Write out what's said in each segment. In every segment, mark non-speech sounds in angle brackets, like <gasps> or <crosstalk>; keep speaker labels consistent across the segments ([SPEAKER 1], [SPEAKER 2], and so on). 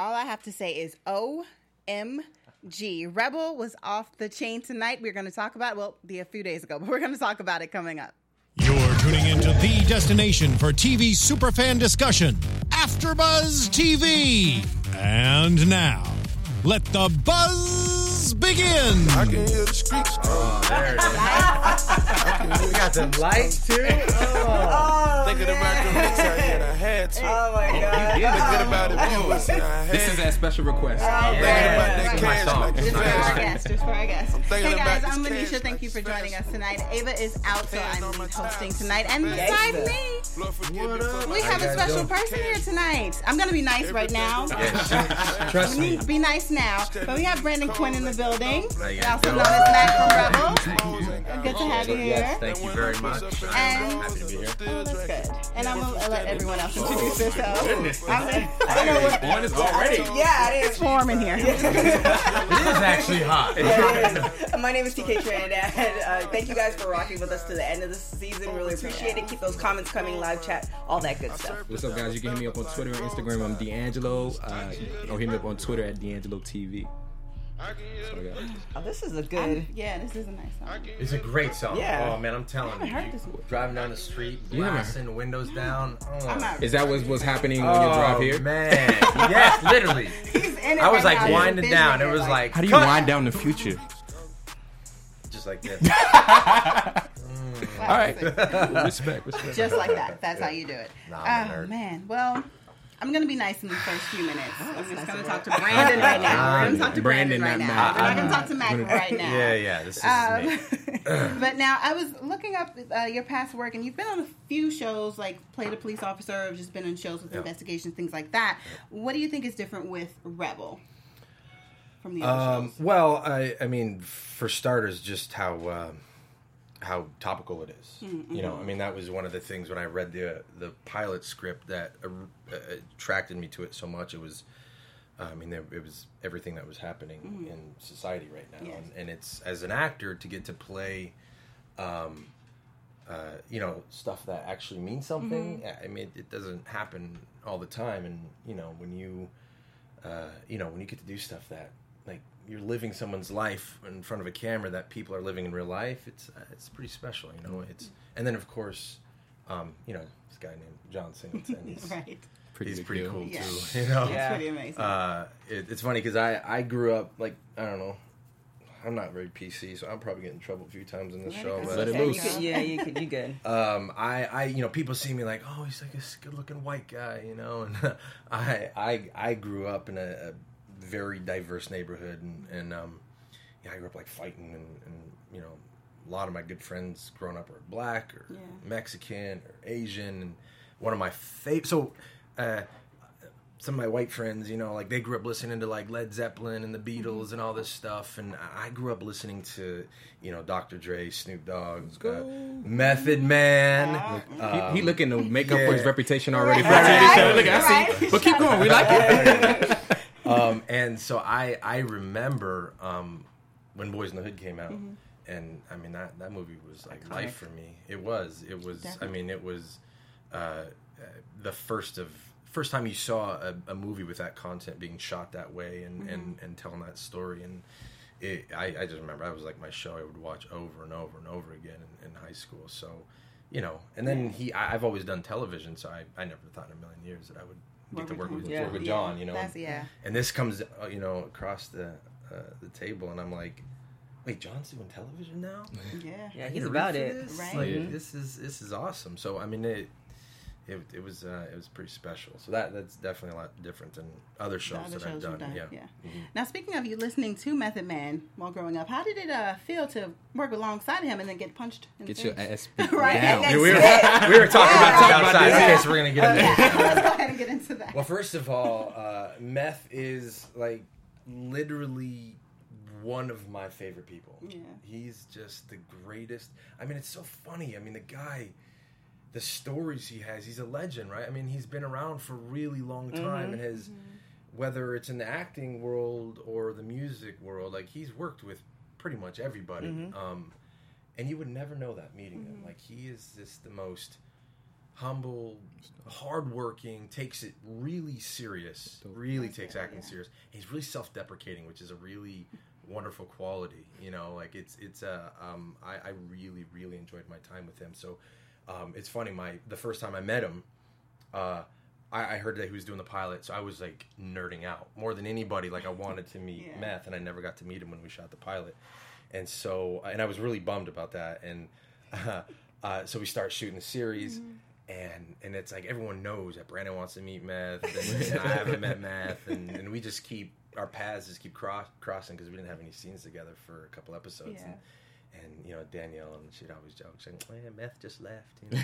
[SPEAKER 1] all I have to say is OMG. Rebel was off the chain tonight. We're going to talk about, well, be a few days ago, <laughs> but we're going to talk about it coming up.
[SPEAKER 2] You're tuning into the destination for TV superfan discussion, AfterBuzz TV. And now, let the buzz begin.
[SPEAKER 3] I can hear the streets.
[SPEAKER 4] Oh, there it is. <laughs> we got some lights too. Oh.
[SPEAKER 3] oh Thinking about the mix out here, and I had to.
[SPEAKER 4] Oh my god.
[SPEAKER 5] You did
[SPEAKER 3] Thinking about the viewers, and I had
[SPEAKER 5] This is
[SPEAKER 3] to.
[SPEAKER 5] that special request.
[SPEAKER 3] Thinking about that
[SPEAKER 5] This is my
[SPEAKER 3] cash like it's
[SPEAKER 5] is my
[SPEAKER 1] Just for our guests, just for our guests. Hey guys, I'm Manisha. Thank
[SPEAKER 3] like
[SPEAKER 1] you for joining us tonight. Ava is out, so I'm hosting tonight. And beside me,
[SPEAKER 3] Lord, forgive me for
[SPEAKER 1] we have a special person here tonight. I'm gonna be nice right now. <laughs>
[SPEAKER 4] Trust me.
[SPEAKER 1] Be nice now. But we have Brandon Quinn in the building, also known as Mac from Rebel. Good to have you here.
[SPEAKER 4] Yes, thank you very much.
[SPEAKER 1] And
[SPEAKER 4] Happy to be here.
[SPEAKER 1] oh, that's good. And I'm gonna let everyone else introduce themselves. I'm gonna, I don't know what.
[SPEAKER 5] On is already.
[SPEAKER 1] Yeah, it is warm in here. <laughs>
[SPEAKER 4] It is actually hot. <laughs>
[SPEAKER 6] My name is TK Trinidad. Uh, thank you guys for rocking with us to the end of the season. Really appreciate it. Keep those comments coming, live chat, all that good stuff.
[SPEAKER 5] What's up, guys? You can hit me up on Twitter and Instagram. I'm D'Angelo. Uh, or hit me up on Twitter at D'Angelo TV. That's what
[SPEAKER 6] Oh, this is a good.
[SPEAKER 1] Yeah, this is a nice song.
[SPEAKER 4] It's a great song.
[SPEAKER 6] Yeah.
[SPEAKER 4] Oh man, I'm telling
[SPEAKER 1] haven't
[SPEAKER 4] you.
[SPEAKER 1] heard this one.
[SPEAKER 4] Driving down the street,
[SPEAKER 5] You haven't
[SPEAKER 4] blasting windows <gasps> down. Oh,
[SPEAKER 5] Is that what was happening on you oh, drive here?
[SPEAKER 4] Oh, man. <laughs> yes, literally.
[SPEAKER 1] He's in it
[SPEAKER 4] I was
[SPEAKER 1] right
[SPEAKER 4] like
[SPEAKER 1] now.
[SPEAKER 4] winding
[SPEAKER 1] He's
[SPEAKER 4] down. It was
[SPEAKER 1] it,
[SPEAKER 4] like
[SPEAKER 5] How do you
[SPEAKER 4] cut!
[SPEAKER 5] wind down the future? <laughs>
[SPEAKER 4] just like this. <laughs> Mm.
[SPEAKER 5] All right. respect, respect.
[SPEAKER 1] just like that. That's how you do it.
[SPEAKER 4] Nah,
[SPEAKER 1] oh man. Well, I'm gonna be nice in the first few minutes. I'm just gonna talk to Brandon right now. We're gonna talk to Brandon,
[SPEAKER 5] Brandon,
[SPEAKER 1] right now.
[SPEAKER 5] Mac.
[SPEAKER 1] We're not gonna talk to Mac right now.
[SPEAKER 4] yeah, yeah. This is.
[SPEAKER 1] Um, <laughs> but now I was looking up uh, your past work, and you've been on a few shows, like played a police officer, or just been on shows with
[SPEAKER 4] Yeah.
[SPEAKER 1] investigations, things like that. What do you think is different with Rebel from the other
[SPEAKER 4] Um,
[SPEAKER 1] shows?
[SPEAKER 4] well, I, I mean, for starters, just how um, how topical it is. You know, I mean, that was one of the things when I read the the pilot script that uh, uh, attracted me to it so much. It was, uh, I mean, there, it was everything that was happening in society right now,
[SPEAKER 1] Yes.
[SPEAKER 4] and, and it's as an actor to get to play. Um, uh, you know stuff that actually means something. I mean, it doesn't happen all the time, and you know when you uh, you know, when you get to do stuff that you're living someone's life in front of a camera that people are living in real life, it's uh, it's pretty special, you know. It's and then of course, um, you know, this guy named John Singleton, he's, <laughs>
[SPEAKER 1] right.
[SPEAKER 5] Pretty
[SPEAKER 4] he's pretty
[SPEAKER 5] deal.
[SPEAKER 4] cool
[SPEAKER 1] Yeah.
[SPEAKER 4] too, <laughs> you know.
[SPEAKER 1] It's pretty amazing.
[SPEAKER 4] Uh, it, it's funny because I I grew up like I don't know. I'm not very PC, so I'm probably getting in trouble a few times in this
[SPEAKER 1] Let
[SPEAKER 4] show.
[SPEAKER 1] go.
[SPEAKER 4] but-
[SPEAKER 5] Let it
[SPEAKER 1] Okay,
[SPEAKER 5] loose.
[SPEAKER 1] you
[SPEAKER 6] You could, yeah, you could. You good? <laughs>
[SPEAKER 4] um, I, I, you know, people see me like, oh, he's like a good-looking white guy, you know, and I, I, I grew up in a, a very diverse neighborhood, and, and um, yeah, I grew up like fighting, and, and you know, a lot of my good friends growing up are black or
[SPEAKER 1] Yeah.
[SPEAKER 4] Mexican or Asian, and one of my favorite, so. Uh, some of my white friends, you know, like they grew up listening to like Led Zeppelin and the Beatles and all this stuff, and I I grew up listening to, you know, Dr. Dre, Snoop Dogg, uh, Method Man.
[SPEAKER 1] Uh,
[SPEAKER 5] He, he looking to make up
[SPEAKER 4] yeah.
[SPEAKER 5] for his reputation already.
[SPEAKER 1] Right.
[SPEAKER 5] For TV show. Look, I see.
[SPEAKER 1] Right.
[SPEAKER 5] But keep going. We like it.
[SPEAKER 4] Um, and so I I remember um, when Boys in the Hood came out, and I mean that that movie was like life for me. It was it was I mean it was uh, uh, the first of first time you saw a, a movie with that content being shot that way and and, and telling that story and. It, I, I just remember I was like my show I would watch over and over and over again in, in high school. So, you know, and then he I, I've always done television, so I, I never thought in a million years that I would get to work with,
[SPEAKER 6] Yeah.
[SPEAKER 4] work with John. You know,
[SPEAKER 1] That's yeah.
[SPEAKER 4] and this comes uh, you know across the uh, the table and i'm like wait john's doing television now
[SPEAKER 1] Yeah.
[SPEAKER 6] Yeah, he's about it.
[SPEAKER 4] this?
[SPEAKER 1] Right.
[SPEAKER 4] like
[SPEAKER 5] Yeah.
[SPEAKER 4] this is this is awesome so i mean it it, it was uh, it was pretty special so that that's definitely a lot different than other shows
[SPEAKER 1] other
[SPEAKER 4] that i've done,
[SPEAKER 1] done.
[SPEAKER 4] yeah
[SPEAKER 1] Yeah. Now, speaking of you listening to Method Man while growing up, how did it uh, feel to work alongside him and then get punched? In
[SPEAKER 5] Get
[SPEAKER 1] the
[SPEAKER 5] your
[SPEAKER 1] face?
[SPEAKER 5] ass <laughs> beat
[SPEAKER 1] Right,
[SPEAKER 5] down.
[SPEAKER 1] and
[SPEAKER 4] we were, we were talking about
[SPEAKER 1] Yeah.
[SPEAKER 4] this
[SPEAKER 5] Talk about
[SPEAKER 4] outside
[SPEAKER 5] this.
[SPEAKER 4] okay so we're gonna get into this
[SPEAKER 1] Let's go ahead and get into that.
[SPEAKER 4] Well, first of all, uh, meth is like literally one of my favorite people.
[SPEAKER 1] Yeah.
[SPEAKER 4] He's just the greatest. I mean, it's so funny. I mean, the guy, the stories he has, he's a legend, right? I mean, he's been around for a really long mm-hmm. time and has, mm-hmm. whether it's in the acting world or the music world, like he's worked with pretty much everybody. Mm-hmm. Um, and you would never know that meeting him. Like he is just the most humble, hardworking, takes it really serious. Really takes acting serious. He's really self-deprecating, which is a really wonderful quality. You know, like it's it's a um, I, I really really enjoyed my time with him. So um, it's funny. My the first time I met him, uh, I, I heard that he was doing the pilot, so I was like nerding out more than anybody. Like I wanted to meet <laughs>
[SPEAKER 1] Yeah.
[SPEAKER 4] Meth, and I never got to meet him when we shot the pilot. And so, and I was really bummed about that. And uh, <laughs> uh, so we start shooting the series, and and it's like everyone knows that Brandon wants to meet Meth, and, <laughs> and I haven't met Meth, and, and we just keep our paths just keep cross, crossing because we didn't have any scenes together for a couple episodes.
[SPEAKER 1] Yeah.
[SPEAKER 4] And, and you know Danielle and she'd always joke, saying, "Man, Meth just left." You <laughs> know?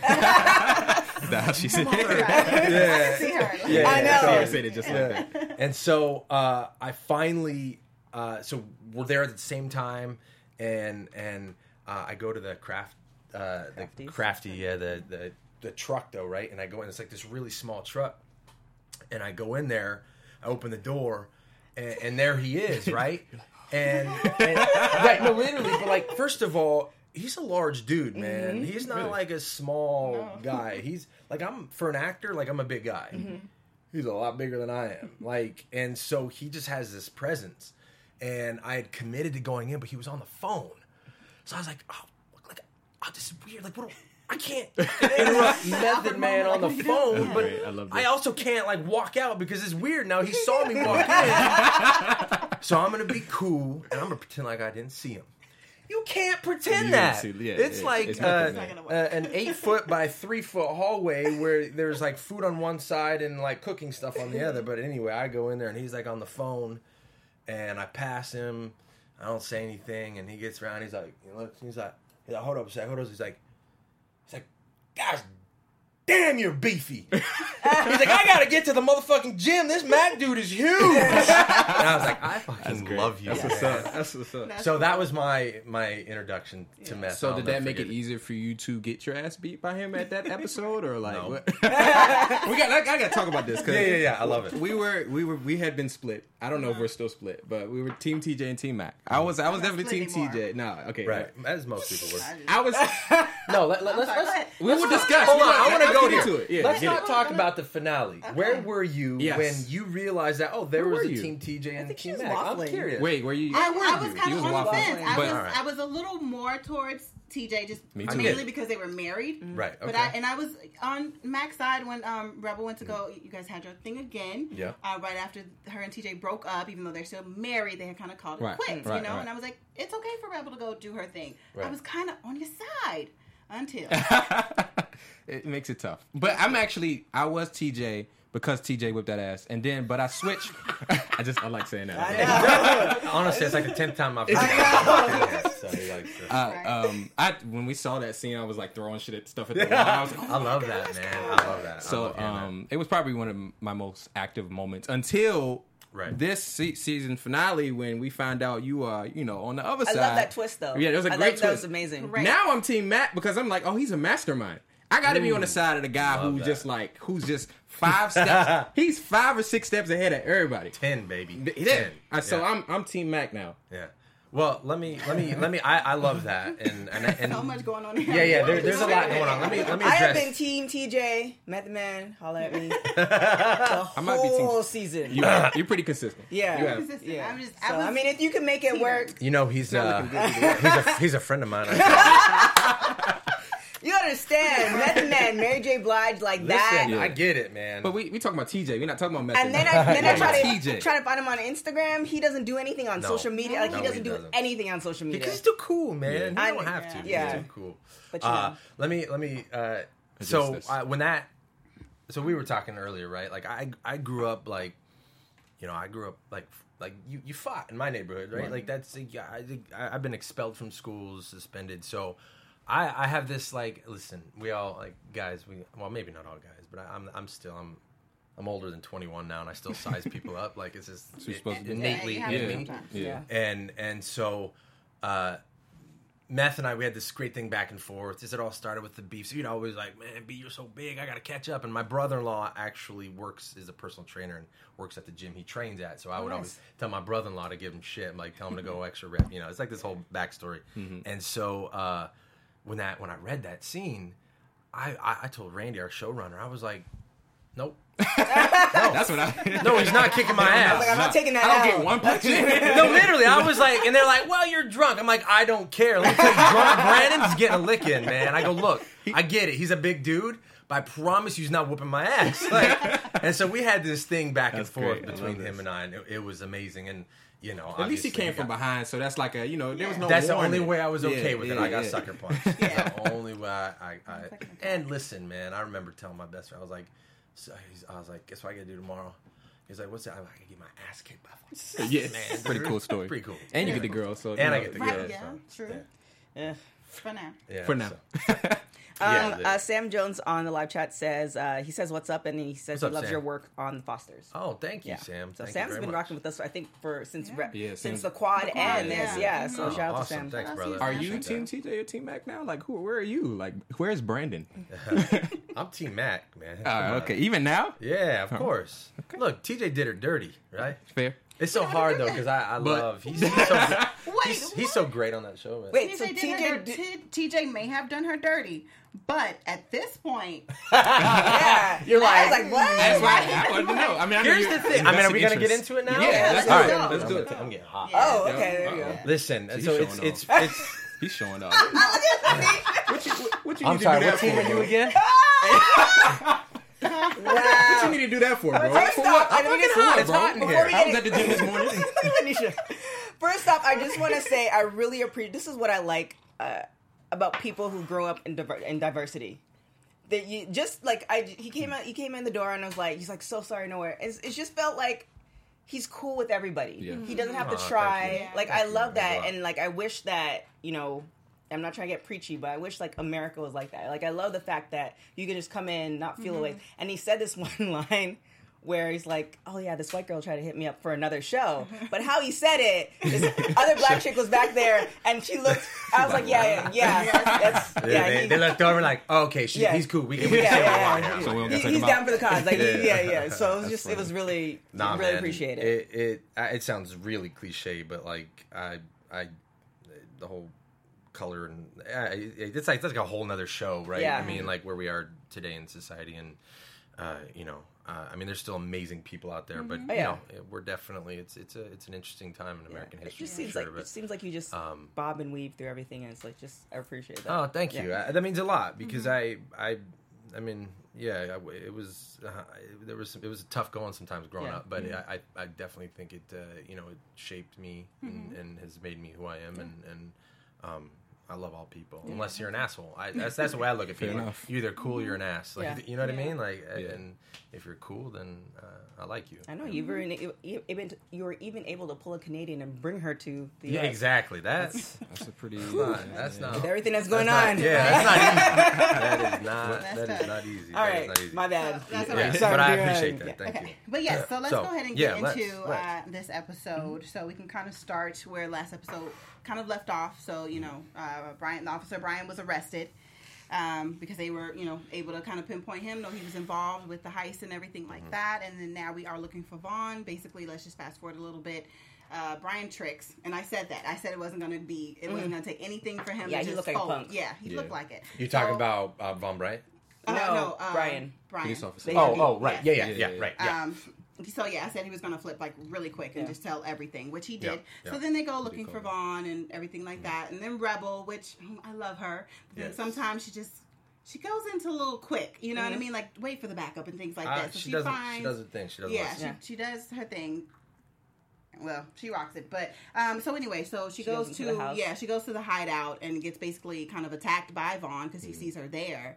[SPEAKER 5] That's she said.
[SPEAKER 4] yeah. <laughs>
[SPEAKER 1] See her.
[SPEAKER 4] Yeah,
[SPEAKER 6] I know.
[SPEAKER 4] so-
[SPEAKER 5] I said it just like that.
[SPEAKER 4] and so uh, I finally, uh, so we're there at the same time, and and uh, I go to the craft, uh, the crafty, yeah, the the the truck though, right? And I go in, it's like this really small truck, and I go in there, I open the door, and, and there he is, right? <laughs> And, <laughs> and right, no, literally, but like, first of all. He's a large dude, man. He's not
[SPEAKER 5] Really?
[SPEAKER 4] like a small guy. He's like I'm for an actor, like I'm a big guy he's a lot bigger than I am. Like, and so he just has this presence. And I had committed to going in, but he was on the phone. So I was like, oh, like, oh, this is weird. Like, what? do- I can't <laughs> interrupt Method Man on the phone, but.
[SPEAKER 5] I
[SPEAKER 4] I also can't like walk out because it's weird. Now he saw me walk <laughs> in, so I'm gonna be cool and I'm gonna pretend like I didn't see him. You can't pretend
[SPEAKER 5] You
[SPEAKER 4] that.
[SPEAKER 5] didn't see- yeah,
[SPEAKER 4] it's
[SPEAKER 5] yeah,
[SPEAKER 4] like
[SPEAKER 5] it's
[SPEAKER 4] uh,
[SPEAKER 5] Method
[SPEAKER 1] Man. It's not
[SPEAKER 4] uh,
[SPEAKER 1] gonna work.
[SPEAKER 4] an eight foot by three foot hallway where there's like food on one side and like cooking stuff on the other. But anyway, I go in there and he's like on the phone, and I pass him. I don't say anything, and he gets around. He's like, he looks. He's like, he's like, hold up a sec, hold up. He's like, he's like, gosh, damn, you're beefy. <laughs> he's like, I gotta get to the motherfucking gym. This Mac dude is huge. <laughs> and I was like, I fucking love you.
[SPEAKER 5] That's what's up. That's what's up.
[SPEAKER 1] That's
[SPEAKER 4] So that was my my introduction to meth.
[SPEAKER 5] So
[SPEAKER 4] I'll
[SPEAKER 5] did that make it
[SPEAKER 4] forget
[SPEAKER 5] easier for you to get your ass beat by him at that <laughs> episode, or like
[SPEAKER 4] No.
[SPEAKER 5] what? we got? I, I got to talk about this. 'cause
[SPEAKER 4] Yeah, yeah, yeah. I love it.
[SPEAKER 5] We were, we were, we had been split. I don't know if we're still split, but we were Team TJ and Team Mac. I was, I was
[SPEAKER 1] not
[SPEAKER 5] definitely Team
[SPEAKER 1] split
[SPEAKER 5] TJ. No, okay,
[SPEAKER 4] Right, as most people were.
[SPEAKER 5] I was.
[SPEAKER 4] No, let, let, let's,
[SPEAKER 1] Sorry, go
[SPEAKER 4] let's.
[SPEAKER 5] We will discuss.
[SPEAKER 4] Hold on, I want to
[SPEAKER 5] let's
[SPEAKER 4] go here.
[SPEAKER 5] into it. Yeah,
[SPEAKER 4] Let's
[SPEAKER 5] get
[SPEAKER 4] not
[SPEAKER 5] it.
[SPEAKER 4] talk about the finale. Where were you
[SPEAKER 5] Yes.
[SPEAKER 4] when you realized that? Oh, there
[SPEAKER 5] Where
[SPEAKER 4] was a
[SPEAKER 5] you?
[SPEAKER 4] Team TJ and
[SPEAKER 6] think
[SPEAKER 4] Team
[SPEAKER 6] was
[SPEAKER 4] Mac. I'm curious.
[SPEAKER 5] Wait, were you?
[SPEAKER 1] I,
[SPEAKER 5] where
[SPEAKER 1] I was kind of on the fence. I
[SPEAKER 5] But-
[SPEAKER 1] was I was a little more towards TJ just
[SPEAKER 5] Me too.
[SPEAKER 1] mainly because they were married.
[SPEAKER 4] Right.
[SPEAKER 1] But. I and I was on Mac's side when um, Rebel went to go. You guys had your thing again.
[SPEAKER 4] Yeah.
[SPEAKER 1] Uh, right after her and TJ broke up, even though they're still married, they had kind of called it
[SPEAKER 5] Right,
[SPEAKER 1] quits.
[SPEAKER 5] right,
[SPEAKER 1] you know.
[SPEAKER 5] right.
[SPEAKER 1] And I was like, it's okay for Rebel to go do her thing. I was kind of on your side until <laughs>
[SPEAKER 5] it makes it tough. But I'm actually I was TJ because TJ whipped that ass, and then but I switched. <laughs> I just I like saying that. <laughs>
[SPEAKER 4] Honestly, it's like the tenth time I've heard that. So he
[SPEAKER 5] Uh, um, I when we saw that scene, I was like throwing shit at stuff at the wall. I was like,
[SPEAKER 4] I love that, man. I love that.
[SPEAKER 5] So
[SPEAKER 4] love
[SPEAKER 5] um, it was probably one of my most active moments until
[SPEAKER 4] Right.
[SPEAKER 5] this se- season finale when we find out you are you know on the other
[SPEAKER 6] I
[SPEAKER 5] side.
[SPEAKER 6] I love that twist though.
[SPEAKER 5] Yeah, it was a
[SPEAKER 6] I
[SPEAKER 5] great
[SPEAKER 6] thought That was
[SPEAKER 5] twist.
[SPEAKER 6] amazing.
[SPEAKER 1] Right.
[SPEAKER 5] Now I'm Team Matt because I'm like, oh, he's a mastermind. I got to be on the mm. side of the guy who's
[SPEAKER 4] that.
[SPEAKER 5] just like who's just five steps. <laughs> he's five or six steps ahead of everybody.
[SPEAKER 4] ten, baby.
[SPEAKER 5] Yeah.
[SPEAKER 4] Ten.
[SPEAKER 5] So
[SPEAKER 4] Yeah.
[SPEAKER 5] I'm I'm Team Mac now.
[SPEAKER 4] Yeah. Well, let me let me let me. I, I love that, and and, <laughs> and
[SPEAKER 1] so much going on here.
[SPEAKER 4] yeah, yeah. There, there's a lot going on. Let me let me
[SPEAKER 6] I have been Team TJ, Method Man, holla at me. <laughs> the
[SPEAKER 5] I might be Team-
[SPEAKER 6] whole season.
[SPEAKER 5] You, you're pretty consistent.
[SPEAKER 6] Yeah.
[SPEAKER 5] You have-
[SPEAKER 1] Consistent.
[SPEAKER 6] yeah.
[SPEAKER 1] I'm just.
[SPEAKER 6] so,
[SPEAKER 1] I, was,
[SPEAKER 6] I mean, if you can make it work,
[SPEAKER 4] You know, he's uh, <laughs> he's a he's a friend of mine. I
[SPEAKER 6] you understand. <laughs> Method Man, Mary J. Blige, like that.
[SPEAKER 4] Listen, I get it, man.
[SPEAKER 5] But we we talking about TJ. We're not talking about Method.
[SPEAKER 6] And then
[SPEAKER 5] Man.
[SPEAKER 6] I then I try
[SPEAKER 5] talking
[SPEAKER 6] to
[SPEAKER 5] TJ.
[SPEAKER 6] try to find him on Instagram. He doesn't do anything on
[SPEAKER 4] No.
[SPEAKER 6] social media. Like
[SPEAKER 4] No,
[SPEAKER 6] he
[SPEAKER 4] he
[SPEAKER 6] doesn't do
[SPEAKER 4] doesn't.
[SPEAKER 6] anything on social media.
[SPEAKER 4] because he's too cool, man.
[SPEAKER 5] Yeah.
[SPEAKER 4] You don't
[SPEAKER 6] I-
[SPEAKER 4] have to.
[SPEAKER 6] yeah.
[SPEAKER 4] He's too cool.
[SPEAKER 6] But you
[SPEAKER 4] Uh,
[SPEAKER 6] know.
[SPEAKER 4] let me let me. Uh, so
[SPEAKER 5] this.
[SPEAKER 4] uh, when that, so we were talking earlier, right? Like I I grew up like, you know, I grew up like like you you fought in my neighborhood, right?
[SPEAKER 5] Right.
[SPEAKER 4] Like that's yeah, I think I- I've been expelled from schools, suspended. So I I have this like listen, we all like guys. We well maybe not all guys, but I, I'm I'm still I'm. I'm older than 21 now, and I still size <laughs> people up. Like it's just
[SPEAKER 5] you're supposed to do.
[SPEAKER 4] innately
[SPEAKER 1] Yeah,
[SPEAKER 4] in
[SPEAKER 1] you
[SPEAKER 4] me
[SPEAKER 1] have to
[SPEAKER 5] yeah.
[SPEAKER 4] and and so uh Meth and I we had this great thing back and forth. This it all started with the beef. So you'd always like, man, B, you're so big, I gotta catch up. And my brother in law actually works is a personal trainer and works at the gym he trains at. So I would
[SPEAKER 6] nice.
[SPEAKER 4] always tell my brother in law to give him shit, I'm like tell him to go <laughs> extra rep. You know, it's like this whole backstory. And so uh when that when I read that scene, I, I I told Randy, our showrunner, I was like, nope. <laughs>
[SPEAKER 5] That's what I.
[SPEAKER 4] No, he's not kicking my ass.
[SPEAKER 6] Like I'm not taking that
[SPEAKER 5] I don't
[SPEAKER 6] out.
[SPEAKER 5] get one punch in. <laughs>
[SPEAKER 4] No, literally, I was like, and they're like, "Well, you're drunk." I'm like, "I don't care." Tell drunk Brandon's getting a lick in, man. I go, "Look, I get it. He's a big dude, but I promise you, he's not whooping my ass." <laughs> Like, and so we had this thing back and forth
[SPEAKER 5] great.
[SPEAKER 4] Between him
[SPEAKER 5] this.
[SPEAKER 4] and I, and it, it was amazing. And you know,
[SPEAKER 5] At least he came
[SPEAKER 4] we
[SPEAKER 5] from behind, so that's like a you know there was no.
[SPEAKER 4] That's the only way I was okay
[SPEAKER 5] Yeah,
[SPEAKER 4] with it.
[SPEAKER 5] yeah,
[SPEAKER 4] I got
[SPEAKER 5] yeah.
[SPEAKER 4] sucker punched. <laughs> That's the only way I, I, I and listen, man. I remember telling my best friend, I was like, so I was like, guess what I gotta do tomorrow? He's like, what's that? I'm like, I gotta get my ass kicked by. fucking <laughs>
[SPEAKER 5] Yeah, <laughs>
[SPEAKER 4] Man,
[SPEAKER 5] pretty cool story.
[SPEAKER 4] Pretty cool.
[SPEAKER 5] And you get the girl, so you
[SPEAKER 4] And I get the
[SPEAKER 1] Right, yeah,
[SPEAKER 4] so,
[SPEAKER 1] true.
[SPEAKER 6] Yeah.
[SPEAKER 1] For now.
[SPEAKER 4] Yeah,
[SPEAKER 5] For now.
[SPEAKER 4] so.
[SPEAKER 6] Um,
[SPEAKER 4] Yeah,
[SPEAKER 6] uh, Sam Jones on the live chat says uh, he says what's up and he says
[SPEAKER 4] What's
[SPEAKER 6] he
[SPEAKER 4] up,
[SPEAKER 6] loves
[SPEAKER 4] Sam?
[SPEAKER 6] your work on the Fosters.
[SPEAKER 4] Oh, thank you,
[SPEAKER 6] Yeah,
[SPEAKER 4] Sam.
[SPEAKER 6] So
[SPEAKER 4] Thank you
[SPEAKER 6] Sam's
[SPEAKER 4] very
[SPEAKER 6] been
[SPEAKER 4] much.
[SPEAKER 6] rocking with us, I think, for since re-
[SPEAKER 5] Yeah,
[SPEAKER 6] since
[SPEAKER 5] Sam's-
[SPEAKER 6] the quad
[SPEAKER 1] quad,
[SPEAKER 6] and
[SPEAKER 1] yeah.
[SPEAKER 6] this. Yeah, so
[SPEAKER 4] Oh,
[SPEAKER 6] shout out to
[SPEAKER 4] awesome.
[SPEAKER 6] Sam.
[SPEAKER 4] Thanks,
[SPEAKER 1] That's
[SPEAKER 4] brother.
[SPEAKER 1] huge.
[SPEAKER 5] Are you
[SPEAKER 4] appreciate
[SPEAKER 5] team TJ or team Mac now? Like, who? Where are you? Like, where's Brandon? <laughs> <laughs>
[SPEAKER 4] I'm Team Mac, man.
[SPEAKER 5] Uh,
[SPEAKER 4] on.
[SPEAKER 5] okay, even now,
[SPEAKER 4] Yeah, of course. Look, TJ did her dirty, right?
[SPEAKER 5] fair.
[SPEAKER 4] It's so hard though because I, I
[SPEAKER 5] But-
[SPEAKER 4] love he's, he's <laughs> so
[SPEAKER 1] Wait,
[SPEAKER 4] he's, he's so great on that show. Man.
[SPEAKER 6] Wait, so
[SPEAKER 1] TJ, did her,
[SPEAKER 6] did,
[SPEAKER 1] TJ may have done her dirty, but at this point, <laughs>
[SPEAKER 6] yeah,
[SPEAKER 4] You're
[SPEAKER 6] I
[SPEAKER 4] like,
[SPEAKER 6] was like, what?
[SPEAKER 5] That's why I wanted to know. I mean, I
[SPEAKER 4] Here's
[SPEAKER 5] you're
[SPEAKER 4] the thing. I mean, are we gonna get into it now?
[SPEAKER 5] Yeah, let's,
[SPEAKER 6] let's
[SPEAKER 5] do it. Let's do it.
[SPEAKER 4] I'm getting hot.
[SPEAKER 6] Oh, okay, there you go.
[SPEAKER 4] Listen,
[SPEAKER 5] He's
[SPEAKER 4] so it's it's it's. <laughs>
[SPEAKER 5] He's showing off. <laughs> what you what, what you
[SPEAKER 4] I'm sorry. What team are you
[SPEAKER 5] bro?
[SPEAKER 4] again?
[SPEAKER 5] What you need to do that for, bro?
[SPEAKER 6] First
[SPEAKER 5] For
[SPEAKER 6] off. I know
[SPEAKER 5] fucking
[SPEAKER 6] it's hot.
[SPEAKER 5] It's hot in
[SPEAKER 6] before
[SPEAKER 5] here. I was at the gym this morning.
[SPEAKER 6] Anisha. First off, I just want to say I really appreciate. This is what I like uh, about people who grow up in, diver- in diversity. That you just like I he came out he came in the door and I was like he's like so sorry nowhere. It's, it just felt like he's cool with everybody.
[SPEAKER 5] Yeah.
[SPEAKER 6] He doesn't have
[SPEAKER 4] Aw,
[SPEAKER 6] to try. Like
[SPEAKER 4] Thank
[SPEAKER 6] I
[SPEAKER 4] you.
[SPEAKER 6] love that
[SPEAKER 4] Wow.
[SPEAKER 6] and like I wish that you know. I'm not trying to get preachy, but I wish like America was like that. Like I love the fact that you can just come in, not feel away. Mm-hmm. And he said this <laughs> one line where he's like, "Oh yeah, this white girl tried to hit me up for another show," <laughs> but how he said it, this <laughs> other black chick was back there, and she looked. I was like, "Yeah, yeah, yeah, <laughs> that's
[SPEAKER 4] They,
[SPEAKER 6] yeah."
[SPEAKER 4] they,
[SPEAKER 6] he-
[SPEAKER 4] they looked over like, oh, okay, she,
[SPEAKER 6] Yeah.
[SPEAKER 4] he's cool. We can, we
[SPEAKER 6] yeah,
[SPEAKER 4] can say what
[SPEAKER 6] yeah,
[SPEAKER 4] want
[SPEAKER 6] yeah.
[SPEAKER 5] So we don't
[SPEAKER 6] He-
[SPEAKER 5] gotta take
[SPEAKER 6] he's down
[SPEAKER 5] out.
[SPEAKER 6] for the cause. Like,
[SPEAKER 4] Yeah.
[SPEAKER 6] yeah, yeah. So it was
[SPEAKER 5] That's
[SPEAKER 6] just, it was really,
[SPEAKER 4] Nah,
[SPEAKER 6] really
[SPEAKER 4] man.
[SPEAKER 6] appreciate it.
[SPEAKER 4] It it sounds really cliche, but like I I the whole color and uh, it's like that's like a whole nother show, right?
[SPEAKER 6] Yeah.
[SPEAKER 4] I mean, like where we are today in society, and uh, you know, uh, I mean, there's still amazing people out there, but
[SPEAKER 6] Oh,
[SPEAKER 4] you
[SPEAKER 6] yeah.
[SPEAKER 4] know, it- we're definitely it's it's a it's an interesting time in American
[SPEAKER 6] it
[SPEAKER 4] history.
[SPEAKER 6] It
[SPEAKER 4] just
[SPEAKER 6] seems
[SPEAKER 4] sure,
[SPEAKER 6] like
[SPEAKER 4] but-
[SPEAKER 6] it seems like you just
[SPEAKER 4] um,
[SPEAKER 6] bob and weave through everything, and it's like just I appreciate that.
[SPEAKER 4] Oh, thank you.
[SPEAKER 6] Yeah.
[SPEAKER 4] Uh, that means a lot because I, I, I mean, yeah, I, it was uh, there was it was tough going sometimes growing
[SPEAKER 6] Yeah.
[SPEAKER 4] up, but I, I, I definitely think it, uh, you know, it shaped me and, and has made me who I am, and and um, I love all people, unless you're an asshole. I, that's that's the way I look at people.
[SPEAKER 5] enough.
[SPEAKER 4] You're either cool, or you're an ass. Like
[SPEAKER 6] Yeah.
[SPEAKER 4] you know what I mean? Like,
[SPEAKER 5] Yeah.
[SPEAKER 4] and if you're cool, then uh, I like you.
[SPEAKER 6] I know you were in, you, you, even you were even able to pull a Canadian and bring her to the
[SPEAKER 4] Yeah,
[SPEAKER 6] US.
[SPEAKER 4] exactly. That's
[SPEAKER 5] That's <laughs> a pretty.
[SPEAKER 4] not, that's not.
[SPEAKER 6] With everything that's going
[SPEAKER 4] that's
[SPEAKER 6] on.
[SPEAKER 4] not- yeah, that's not easy. <laughs> That is not.
[SPEAKER 1] That's
[SPEAKER 4] That is
[SPEAKER 1] tough.
[SPEAKER 4] not easy.
[SPEAKER 6] All
[SPEAKER 4] That is
[SPEAKER 6] right,
[SPEAKER 4] not easy.
[SPEAKER 6] my bad.
[SPEAKER 1] That's all
[SPEAKER 4] Yeah.
[SPEAKER 6] Sorry,
[SPEAKER 4] but I appreciate that.
[SPEAKER 6] Yeah.
[SPEAKER 4] Thank
[SPEAKER 1] Okay,
[SPEAKER 4] you.
[SPEAKER 1] but yes, so let's
[SPEAKER 4] So,
[SPEAKER 1] go ahead and get
[SPEAKER 4] let's-
[SPEAKER 1] into. Uh, this episode, so we can kind of start where last episode kind of left off. So you know, uh, Brian, the officer Brian, was arrested um, because they were you know able to kind of pinpoint him, know he was involved with the heist and everything like
[SPEAKER 4] Mm-hmm.
[SPEAKER 1] that. And then now we are looking for Vaughn. Basically, let's just fast forward a little bit. Uh, Brian tricks, and I said that. I said it wasn't going to be, it wasn't going to take anything for him.
[SPEAKER 6] Mm-hmm. Yeah,
[SPEAKER 1] to
[SPEAKER 6] he
[SPEAKER 1] just
[SPEAKER 6] looked like a punk.
[SPEAKER 1] Yeah, he
[SPEAKER 5] Yeah.
[SPEAKER 1] looked like it.
[SPEAKER 4] You talking
[SPEAKER 1] So-
[SPEAKER 4] about uh, Von Bright?
[SPEAKER 1] Uh,
[SPEAKER 6] No,
[SPEAKER 1] um,
[SPEAKER 6] Brian.
[SPEAKER 1] Brian.
[SPEAKER 5] Police officer.
[SPEAKER 6] They-
[SPEAKER 4] Oh,
[SPEAKER 6] he-
[SPEAKER 4] oh, right. Yeah, yeah,
[SPEAKER 5] Yeah,
[SPEAKER 4] yeah,
[SPEAKER 5] yeah.
[SPEAKER 4] right. Yeah.
[SPEAKER 1] Um, so yeah, I said he was going to flip like really quick and
[SPEAKER 6] Yeah.
[SPEAKER 1] just tell everything, which he
[SPEAKER 4] Yeah,
[SPEAKER 1] did.
[SPEAKER 4] yeah.
[SPEAKER 1] So then they go looking
[SPEAKER 5] call.
[SPEAKER 1] for Vaughn and everything like that, and then Rebel, which mm, I love her, but then
[SPEAKER 4] Yes.
[SPEAKER 1] sometimes she just she goes into a little quick. You know what I mean? Like wait for the backup and things like
[SPEAKER 4] Uh,
[SPEAKER 1] that. So
[SPEAKER 4] she
[SPEAKER 1] she,
[SPEAKER 4] doesn't.
[SPEAKER 1] finds
[SPEAKER 4] She does her thing. She doesn't.
[SPEAKER 1] yeah, she,
[SPEAKER 6] Yeah.
[SPEAKER 1] she does her thing. Well, she rocks it, but um. So anyway, so she,
[SPEAKER 6] She goes
[SPEAKER 1] goes, to yeah, she goes to the hideout and gets basically kind of attacked by Vaughn because he
[SPEAKER 4] Mm.
[SPEAKER 1] sees her there,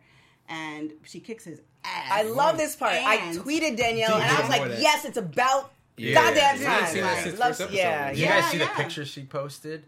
[SPEAKER 1] and she kicks his ass.
[SPEAKER 6] I love this part. I
[SPEAKER 1] And-
[SPEAKER 6] tweeted Danielle, and I was like,
[SPEAKER 5] that.
[SPEAKER 6] "Yes, it's about
[SPEAKER 5] Yeah.
[SPEAKER 6] goddamn
[SPEAKER 5] Yeah,
[SPEAKER 6] time."
[SPEAKER 5] seen that since
[SPEAKER 6] Loves-
[SPEAKER 5] first episode.
[SPEAKER 6] yeah,
[SPEAKER 4] Did you
[SPEAKER 6] yeah.
[SPEAKER 4] guys see
[SPEAKER 1] yeah.
[SPEAKER 4] the picture she posted?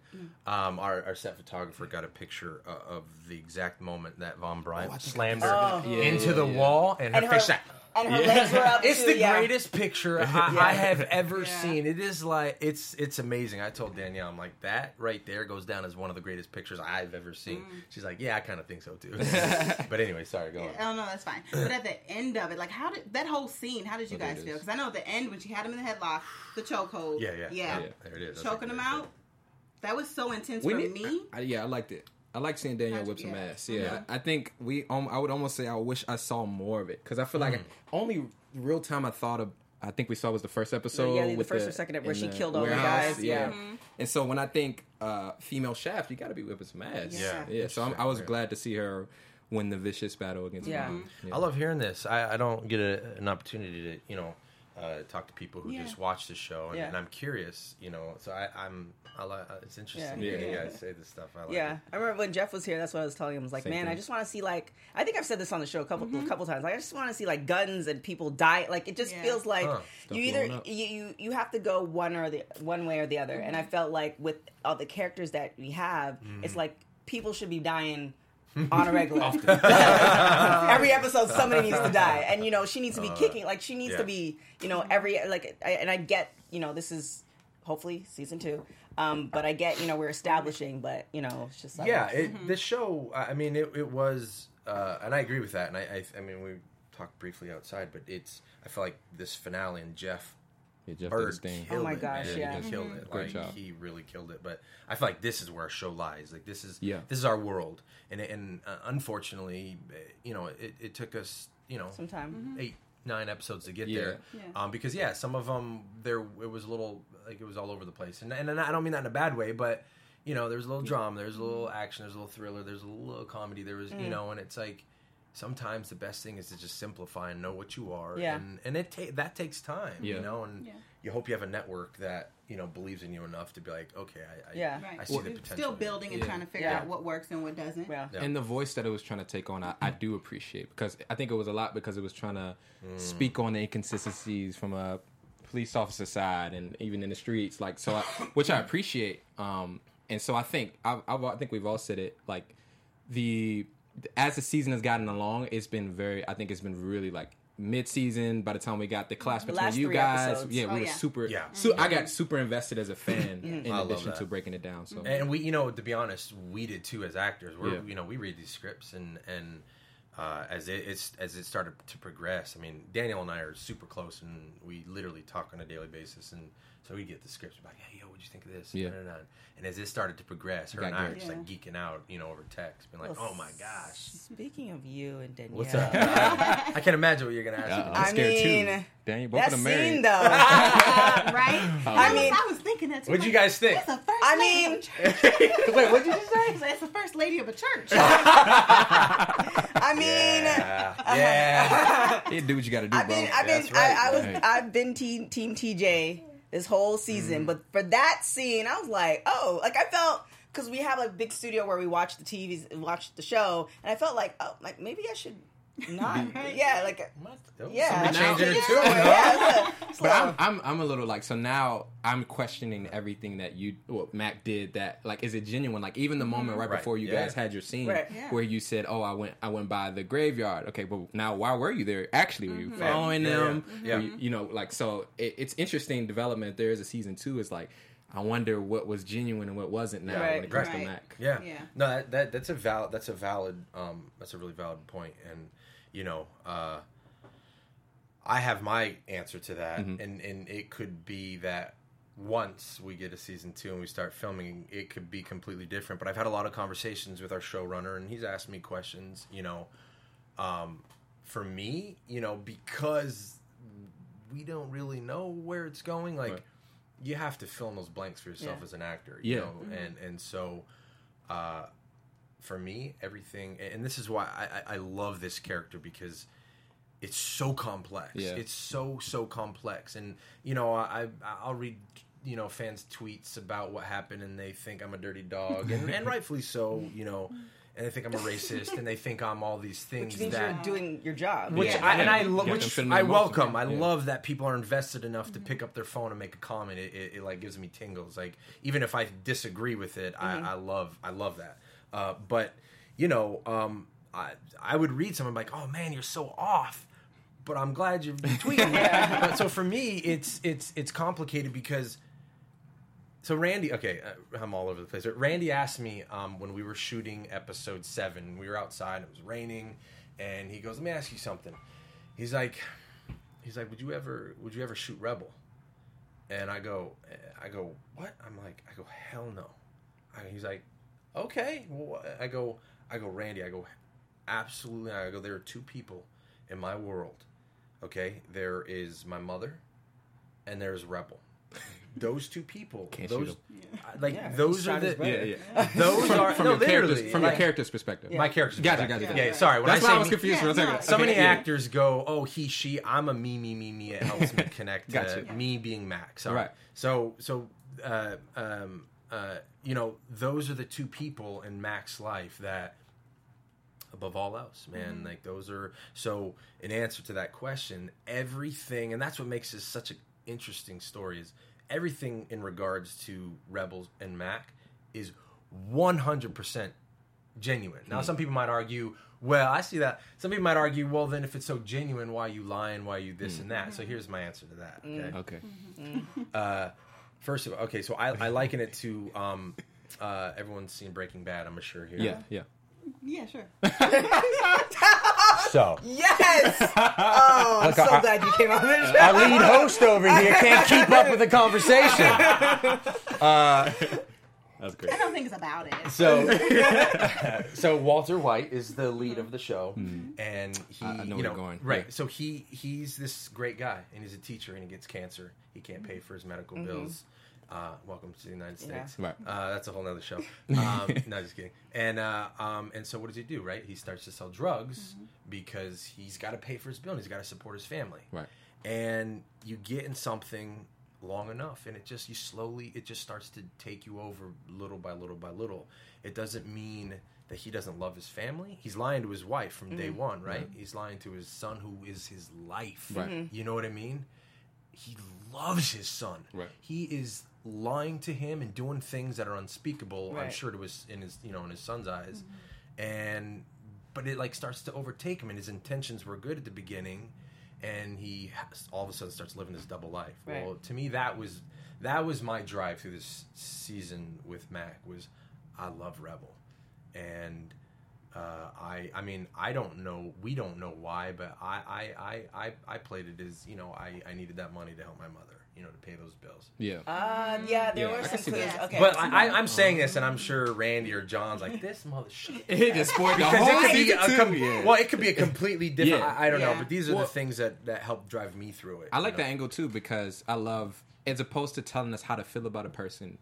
[SPEAKER 4] Um, our, our set photographer got a picture uh, of the exact moment that Von Bryant slammed her
[SPEAKER 6] Oh.
[SPEAKER 4] Into
[SPEAKER 5] yeah,
[SPEAKER 4] the
[SPEAKER 5] yeah.
[SPEAKER 4] wall, and her
[SPEAKER 6] And
[SPEAKER 4] face
[SPEAKER 6] her,
[SPEAKER 4] like.
[SPEAKER 6] And her legs were up.
[SPEAKER 4] It's
[SPEAKER 6] too,
[SPEAKER 4] the
[SPEAKER 6] yeah.
[SPEAKER 4] greatest picture <laughs> I, I have ever
[SPEAKER 1] Yeah.
[SPEAKER 4] seen. It is like it's it's amazing. I told Danielle, I'm like that right there goes down as one of the greatest pictures I've ever seen.
[SPEAKER 1] Mm.
[SPEAKER 4] She's like, yeah, I kind of think so too. <laughs> but anyway, sorry, go on.
[SPEAKER 1] Oh no, that's fine. But at the end of it, like, how did that whole scene? How did you
[SPEAKER 4] Oh,
[SPEAKER 1] guys feel? Because I know at the end when she had him in the headlock, the chokehold.
[SPEAKER 4] Yeah, yeah,
[SPEAKER 1] yeah,
[SPEAKER 5] Yeah.
[SPEAKER 4] There it is.
[SPEAKER 1] Choking
[SPEAKER 4] like-
[SPEAKER 1] him out. That was so intense
[SPEAKER 5] We
[SPEAKER 1] for
[SPEAKER 5] need-
[SPEAKER 1] me.
[SPEAKER 5] I, yeah, I liked it. I like seeing
[SPEAKER 1] Danielle
[SPEAKER 5] whip some ass. Yeah, I think we. Um, I would almost say I wish I saw more of it because I feel like only real time I thought of. I think we saw was the first episode.
[SPEAKER 6] Yeah, the
[SPEAKER 5] with
[SPEAKER 6] first or second episode
[SPEAKER 5] where
[SPEAKER 6] she killed all the guys, yeah.
[SPEAKER 5] And so when I think uh, female Shaft, you got to be whipping some ass.
[SPEAKER 1] Yeah.
[SPEAKER 5] yeah. So I'm, I was glad to see her win the vicious battle against.
[SPEAKER 6] Yeah.
[SPEAKER 5] Mom.
[SPEAKER 4] I love hearing this. I, I don't get a, an opportunity to, you know, uh, talk to people who
[SPEAKER 1] Yeah.
[SPEAKER 4] just watch the show, and,
[SPEAKER 6] Yeah.
[SPEAKER 4] and I'm curious, you know. So I, I'm, I like. It's interesting
[SPEAKER 6] Yeah.
[SPEAKER 4] to hear you guys say this stuff. I like
[SPEAKER 6] Yeah,
[SPEAKER 4] it.
[SPEAKER 6] I remember when Jeff was here. That's what I was telling him. I was like,
[SPEAKER 5] Same
[SPEAKER 6] man,
[SPEAKER 5] thing.
[SPEAKER 6] I just want to see like I think I've said this on the show a couple
[SPEAKER 1] Mm-hmm.
[SPEAKER 6] a couple times. Like, I just want to see like guns and people die. Like it just
[SPEAKER 1] Yeah.
[SPEAKER 6] feels like
[SPEAKER 4] Huh.
[SPEAKER 6] You either you, you you have to go one or the one way or the other. And I
[SPEAKER 1] Mm-hmm.
[SPEAKER 6] felt like with all the characters that we have,
[SPEAKER 4] Mm-hmm.
[SPEAKER 6] it's like people should be dying. <laughs> on a regular, <laughs> <laughs> every episode somebody needs to die, and you know she needs to be kicking. Like she needs
[SPEAKER 4] Uh, yeah.
[SPEAKER 6] to be, you know, every like. I, and I get, you know, this is hopefully season two, um, but I get, you know, we're establishing, but you know, it's just like
[SPEAKER 4] yeah. It, This show, I I mean, it, it was, uh, and I agree with that. And I, I, I mean, we talked briefly outside, but it's. I feel like this finale and Jeff
[SPEAKER 5] Yeah, Jeff did
[SPEAKER 4] Byrd
[SPEAKER 5] his.
[SPEAKER 6] Oh
[SPEAKER 4] killed
[SPEAKER 6] my
[SPEAKER 4] it,
[SPEAKER 6] gosh,
[SPEAKER 4] man.
[SPEAKER 6] yeah.
[SPEAKER 4] he killed it.
[SPEAKER 5] Great
[SPEAKER 4] like
[SPEAKER 5] job.
[SPEAKER 4] he really killed it. But I feel like this is where our show lies. Like this is
[SPEAKER 5] Yeah.
[SPEAKER 4] this is our world, and and uh, unfortunately, you know, it, it took us you know
[SPEAKER 6] sometime.
[SPEAKER 4] eight nine episodes to get
[SPEAKER 5] Yeah.
[SPEAKER 4] there.
[SPEAKER 1] Yeah.
[SPEAKER 4] Um, because yeah, some of them there it was a little like it was all over the place, and and, and I don't mean that in a bad way, but you know, there's a little drama, there's a little action, there's a little thriller, there's a little comedy, there was you know, and it's like sometimes the best thing is to just simplify and know what you are,
[SPEAKER 6] Yeah.
[SPEAKER 4] and and it ta- that takes time,
[SPEAKER 5] Yeah.
[SPEAKER 4] you know, and
[SPEAKER 1] Yeah.
[SPEAKER 4] you hope you have a network that you know believes in you enough to be like, okay, I, I
[SPEAKER 6] Yeah.
[SPEAKER 1] Right.
[SPEAKER 4] I see
[SPEAKER 1] Well,
[SPEAKER 4] the potential.
[SPEAKER 1] Still building and
[SPEAKER 5] Yeah.
[SPEAKER 1] trying to figure
[SPEAKER 6] Yeah.
[SPEAKER 1] out what works and what doesn't.
[SPEAKER 6] Yeah.
[SPEAKER 4] Yeah.
[SPEAKER 5] And the voice that it was trying to take on, I, I do appreciate because I think it was a lot because it was trying to speak on the inconsistencies from a police officer side and even in the streets, like so, I, <laughs> which I appreciate. Um, and so I think I, I, I think we've all said it like the as the season has gotten along, it's been very. I think it's been really like mid season. By the time we got the class between
[SPEAKER 6] last
[SPEAKER 5] you guys,
[SPEAKER 6] episodes.
[SPEAKER 5] yeah, we
[SPEAKER 1] Oh,
[SPEAKER 5] were
[SPEAKER 1] yeah.
[SPEAKER 5] super.
[SPEAKER 4] Yeah.
[SPEAKER 5] So I got super invested as a fan in
[SPEAKER 4] I
[SPEAKER 5] addition to breaking it down. So
[SPEAKER 4] And we, you know, to be honest, we did too as actors. We're,
[SPEAKER 5] Yeah.
[SPEAKER 4] you know, we read these scripts and and uh, as it it's, as it started to progress. I mean, Danielle and I are super close, and we literally talk on a daily basis. And so we get the scripts like, "Hey, yo, what'd you think of this?"
[SPEAKER 5] Yeah.
[SPEAKER 4] Da, da, da. And as it started to progress, her
[SPEAKER 5] Got
[SPEAKER 4] and I are
[SPEAKER 5] good.
[SPEAKER 4] just like geeking out, you know, over text, being like,
[SPEAKER 6] Well,
[SPEAKER 4] "Oh my gosh,
[SPEAKER 6] Speaking of you and Danielle,
[SPEAKER 4] what's up?" I, I can't imagine what you're gonna ask.
[SPEAKER 5] Uh,
[SPEAKER 4] me.
[SPEAKER 5] I'm
[SPEAKER 6] I
[SPEAKER 5] scared
[SPEAKER 6] mean,
[SPEAKER 5] too. Dang, you both
[SPEAKER 6] that
[SPEAKER 5] of them married.
[SPEAKER 6] scene though. <laughs>
[SPEAKER 1] right? <laughs> I,
[SPEAKER 6] mean-
[SPEAKER 1] was, I was thinking that too.
[SPEAKER 4] What'd you
[SPEAKER 1] Like,
[SPEAKER 4] guys think?
[SPEAKER 1] It's the first
[SPEAKER 6] I mean-
[SPEAKER 1] of. <laughs>
[SPEAKER 4] Wait, what did you say?
[SPEAKER 1] It's the first lady of a church.
[SPEAKER 6] I mean,
[SPEAKER 4] Yeah, yeah.
[SPEAKER 5] Yeah, do what you got to do,
[SPEAKER 6] I've
[SPEAKER 5] bro.
[SPEAKER 6] been, I've been,
[SPEAKER 4] That's right.
[SPEAKER 6] I, I was,
[SPEAKER 5] Right.
[SPEAKER 6] I've been team, team TJ this whole
[SPEAKER 4] Mm.
[SPEAKER 6] season, but for that scene, I was like, oh, like I felt because we have a big studio where we watch the TVs, watch the show, and I felt like, oh, like maybe I should not, yeah, like. Yeah,
[SPEAKER 4] Somebody changing it
[SPEAKER 6] yeah,
[SPEAKER 4] too.
[SPEAKER 6] yeah, it's a-
[SPEAKER 5] But I'm, I'm I'm a little like so now I'm questioning everything that you what Mac did that like is it genuine like even the moment right,
[SPEAKER 4] Right.
[SPEAKER 5] before you
[SPEAKER 4] Yeah.
[SPEAKER 5] guys had your scene
[SPEAKER 6] Right.
[SPEAKER 1] Yeah.
[SPEAKER 5] where you said oh I went I went by the graveyard okay but now why were you there actually were you following
[SPEAKER 4] Yeah, yeah,
[SPEAKER 5] them
[SPEAKER 4] yeah.
[SPEAKER 5] Were you, you know like so it, it's interesting development there is a season two is like I wonder what was genuine and what wasn't now when it comes to Mac
[SPEAKER 4] Yeah.
[SPEAKER 1] Yeah.
[SPEAKER 4] No, that, that that's a valid that's a valid um that's a really valid point and you know, uh I have my answer to that and and it could be that once we get a season 2 and we start filming it could be completely different but I've had a lot of conversations with our showrunner and he's asked me questions, you know, um for me, you know, because we don't really know where it's going like
[SPEAKER 5] Right.
[SPEAKER 4] you have to fill in those blanks for yourself
[SPEAKER 6] Yeah.
[SPEAKER 4] as an actor, you
[SPEAKER 5] Yeah.
[SPEAKER 4] know, and and so uh, for me, everything, and this is why I, I I love this character because it's so complex.
[SPEAKER 5] Yeah.
[SPEAKER 4] It's so so complex, and you know, I I'll read you know fans tweets about what happened, and they think I'm a dirty dog, and, and <laughs> rightfully so, you know, and they think I'm a racist, and they think I'm all these things
[SPEAKER 6] Which means
[SPEAKER 4] that
[SPEAKER 6] you're doing your job.
[SPEAKER 4] which
[SPEAKER 1] Yeah.
[SPEAKER 4] I, and I
[SPEAKER 5] Yeah.
[SPEAKER 4] lo-
[SPEAKER 5] Get them
[SPEAKER 4] which I welcome. I
[SPEAKER 5] Yeah.
[SPEAKER 4] love that people are invested enough to mm-hmm. pick up their phone and make a comment. It, it, it like gives me tingles. Like even if I disagree with it, I, mm-hmm. I love I love that. Uh, but you know, um, I I would read something like, "Oh man, you're so off." But I'm glad you're <laughs> tweeting. But so for me, it's it's it's complicated because so Randy, okay, uh, I'm all over the place. Randy asked me um, when we were shooting episode seven. We were outside. It was raining, and he goes, "Let me ask you something." He's like, "He's like, would you ever, would you ever shoot Rebel?" And I go, I go, what? I'm like, I go, hell no. He's like, okay. Well, I go, I go, Randy. I go, absolutely. I go. There are two people in my world. Okay, there is my mother, and there's Rebel. Those two people.
[SPEAKER 5] Can't shoot
[SPEAKER 4] those,
[SPEAKER 5] 'em.
[SPEAKER 4] I- like
[SPEAKER 6] Yeah,
[SPEAKER 4] those are the.
[SPEAKER 5] Yeah, yeah. <laughs>
[SPEAKER 4] Those are
[SPEAKER 5] from
[SPEAKER 4] no,
[SPEAKER 5] your character's
[SPEAKER 4] literally,
[SPEAKER 5] from
[SPEAKER 4] like,
[SPEAKER 5] your character's perspective.
[SPEAKER 4] My character's
[SPEAKER 5] Gotcha,
[SPEAKER 4] perspective.
[SPEAKER 5] gotcha,
[SPEAKER 4] Yeah,
[SPEAKER 5] gotcha.
[SPEAKER 4] sorry. When
[SPEAKER 5] That's
[SPEAKER 4] I
[SPEAKER 5] why
[SPEAKER 4] say
[SPEAKER 5] I was
[SPEAKER 4] me-
[SPEAKER 5] confused for a
[SPEAKER 1] Yeah,
[SPEAKER 5] second.
[SPEAKER 1] no,
[SPEAKER 4] so
[SPEAKER 5] Okay,
[SPEAKER 4] many
[SPEAKER 5] yeah.
[SPEAKER 4] actors go, "Oh, he, she." I'm a me, me, me, me. It helps me <laughs> connect to
[SPEAKER 5] Gotcha.
[SPEAKER 4] me being Max. All
[SPEAKER 5] Right.
[SPEAKER 4] right. So, so, uh, um, uh, you know, those are the two people in Mac's life that, above all else, man, mm-hmm. like those are. So, in answer to that question, everything, and that's what makes this such an interesting story is everything in regards to Rebels and Mac is 100 percent genuine. Now, mm-hmm. some people might argue, well, I see that. Some people might argue, well, then if it's so genuine, why you lying? Why you this mm. and that? So mm-hmm. here's my answer to that. Mm. Okay.
[SPEAKER 5] Okay. Mm.
[SPEAKER 4] Uh, first of all, okay, so I, I liken it to um, uh, everyone's seen Breaking Bad. I'm sure here.
[SPEAKER 5] Yeah, yeah.
[SPEAKER 1] Yeah, sure. <laughs>
[SPEAKER 4] So
[SPEAKER 6] Yes. Oh, I'm
[SPEAKER 4] Look,
[SPEAKER 6] so
[SPEAKER 4] I-
[SPEAKER 6] glad you came on this show.
[SPEAKER 4] our lead host over here can't keep up with the conversation. <laughs>
[SPEAKER 5] That's great.
[SPEAKER 1] I don't think it's about it.
[SPEAKER 4] So, <laughs> <laughs> so Walter White is the lead of the show, and he,
[SPEAKER 5] I- I know
[SPEAKER 4] you
[SPEAKER 5] where
[SPEAKER 4] know,
[SPEAKER 5] you're going.
[SPEAKER 4] right?
[SPEAKER 5] Yeah.
[SPEAKER 4] So he he's this great guy, and he's a teacher, and he gets cancer. He can't pay for his medical bills. Uh, welcome to the United
[SPEAKER 6] Yeah.
[SPEAKER 4] States.
[SPEAKER 5] Right.
[SPEAKER 4] Uh, that's a whole nother show. <laughs> Um, no, just kidding. And uh, um, and so what does he do? Right, he starts to sell drugs because he's got to pay for his bill. and He's got to support his family.
[SPEAKER 5] Right.
[SPEAKER 4] And you get in something long enough, and it just you slowly it just starts to take you over little by little by little. It doesn't mean that he doesn't love his family. He's lying to his wife from day one, right? He's lying to his son, who is his life.
[SPEAKER 5] Right. Mhm.
[SPEAKER 4] You know what I mean? He loves his son.
[SPEAKER 5] Right.
[SPEAKER 4] He is lying to him and doing things that are unspeakable. I'm sure to his in his you know in his son's eyes, and but it like starts to overtake him, and his intentions were good at the beginning, and he all of a sudden starts living this double life.
[SPEAKER 6] Right.
[SPEAKER 4] Well, to me, that was that was my drive through this season with Mac was I love Rebel, and. Uh, I I mean I don't know we don't know why but I I, I, I, I played it as you know I, I needed that money to help my mother you know to pay those bills
[SPEAKER 5] Yeah.
[SPEAKER 6] Uh, yeah, there
[SPEAKER 5] Yeah,
[SPEAKER 6] were some
[SPEAKER 5] see
[SPEAKER 6] clues.
[SPEAKER 1] that.
[SPEAKER 6] Okay,
[SPEAKER 4] but I, I, I'm saying this, and I'm sure Randy or John's like this mother shit. <laughs>
[SPEAKER 5] It just spoiled the whole
[SPEAKER 4] it could be a
[SPEAKER 5] too.
[SPEAKER 4] com-
[SPEAKER 5] Yeah.
[SPEAKER 4] well, it could be a completely <laughs> different.
[SPEAKER 5] Yeah.
[SPEAKER 4] I, I don't know, but these are
[SPEAKER 5] Well-
[SPEAKER 4] the things that that help drive me through it.
[SPEAKER 5] I
[SPEAKER 4] you
[SPEAKER 5] like
[SPEAKER 4] know?
[SPEAKER 5] that angle too because I love, as opposed to telling us how to feel about a person,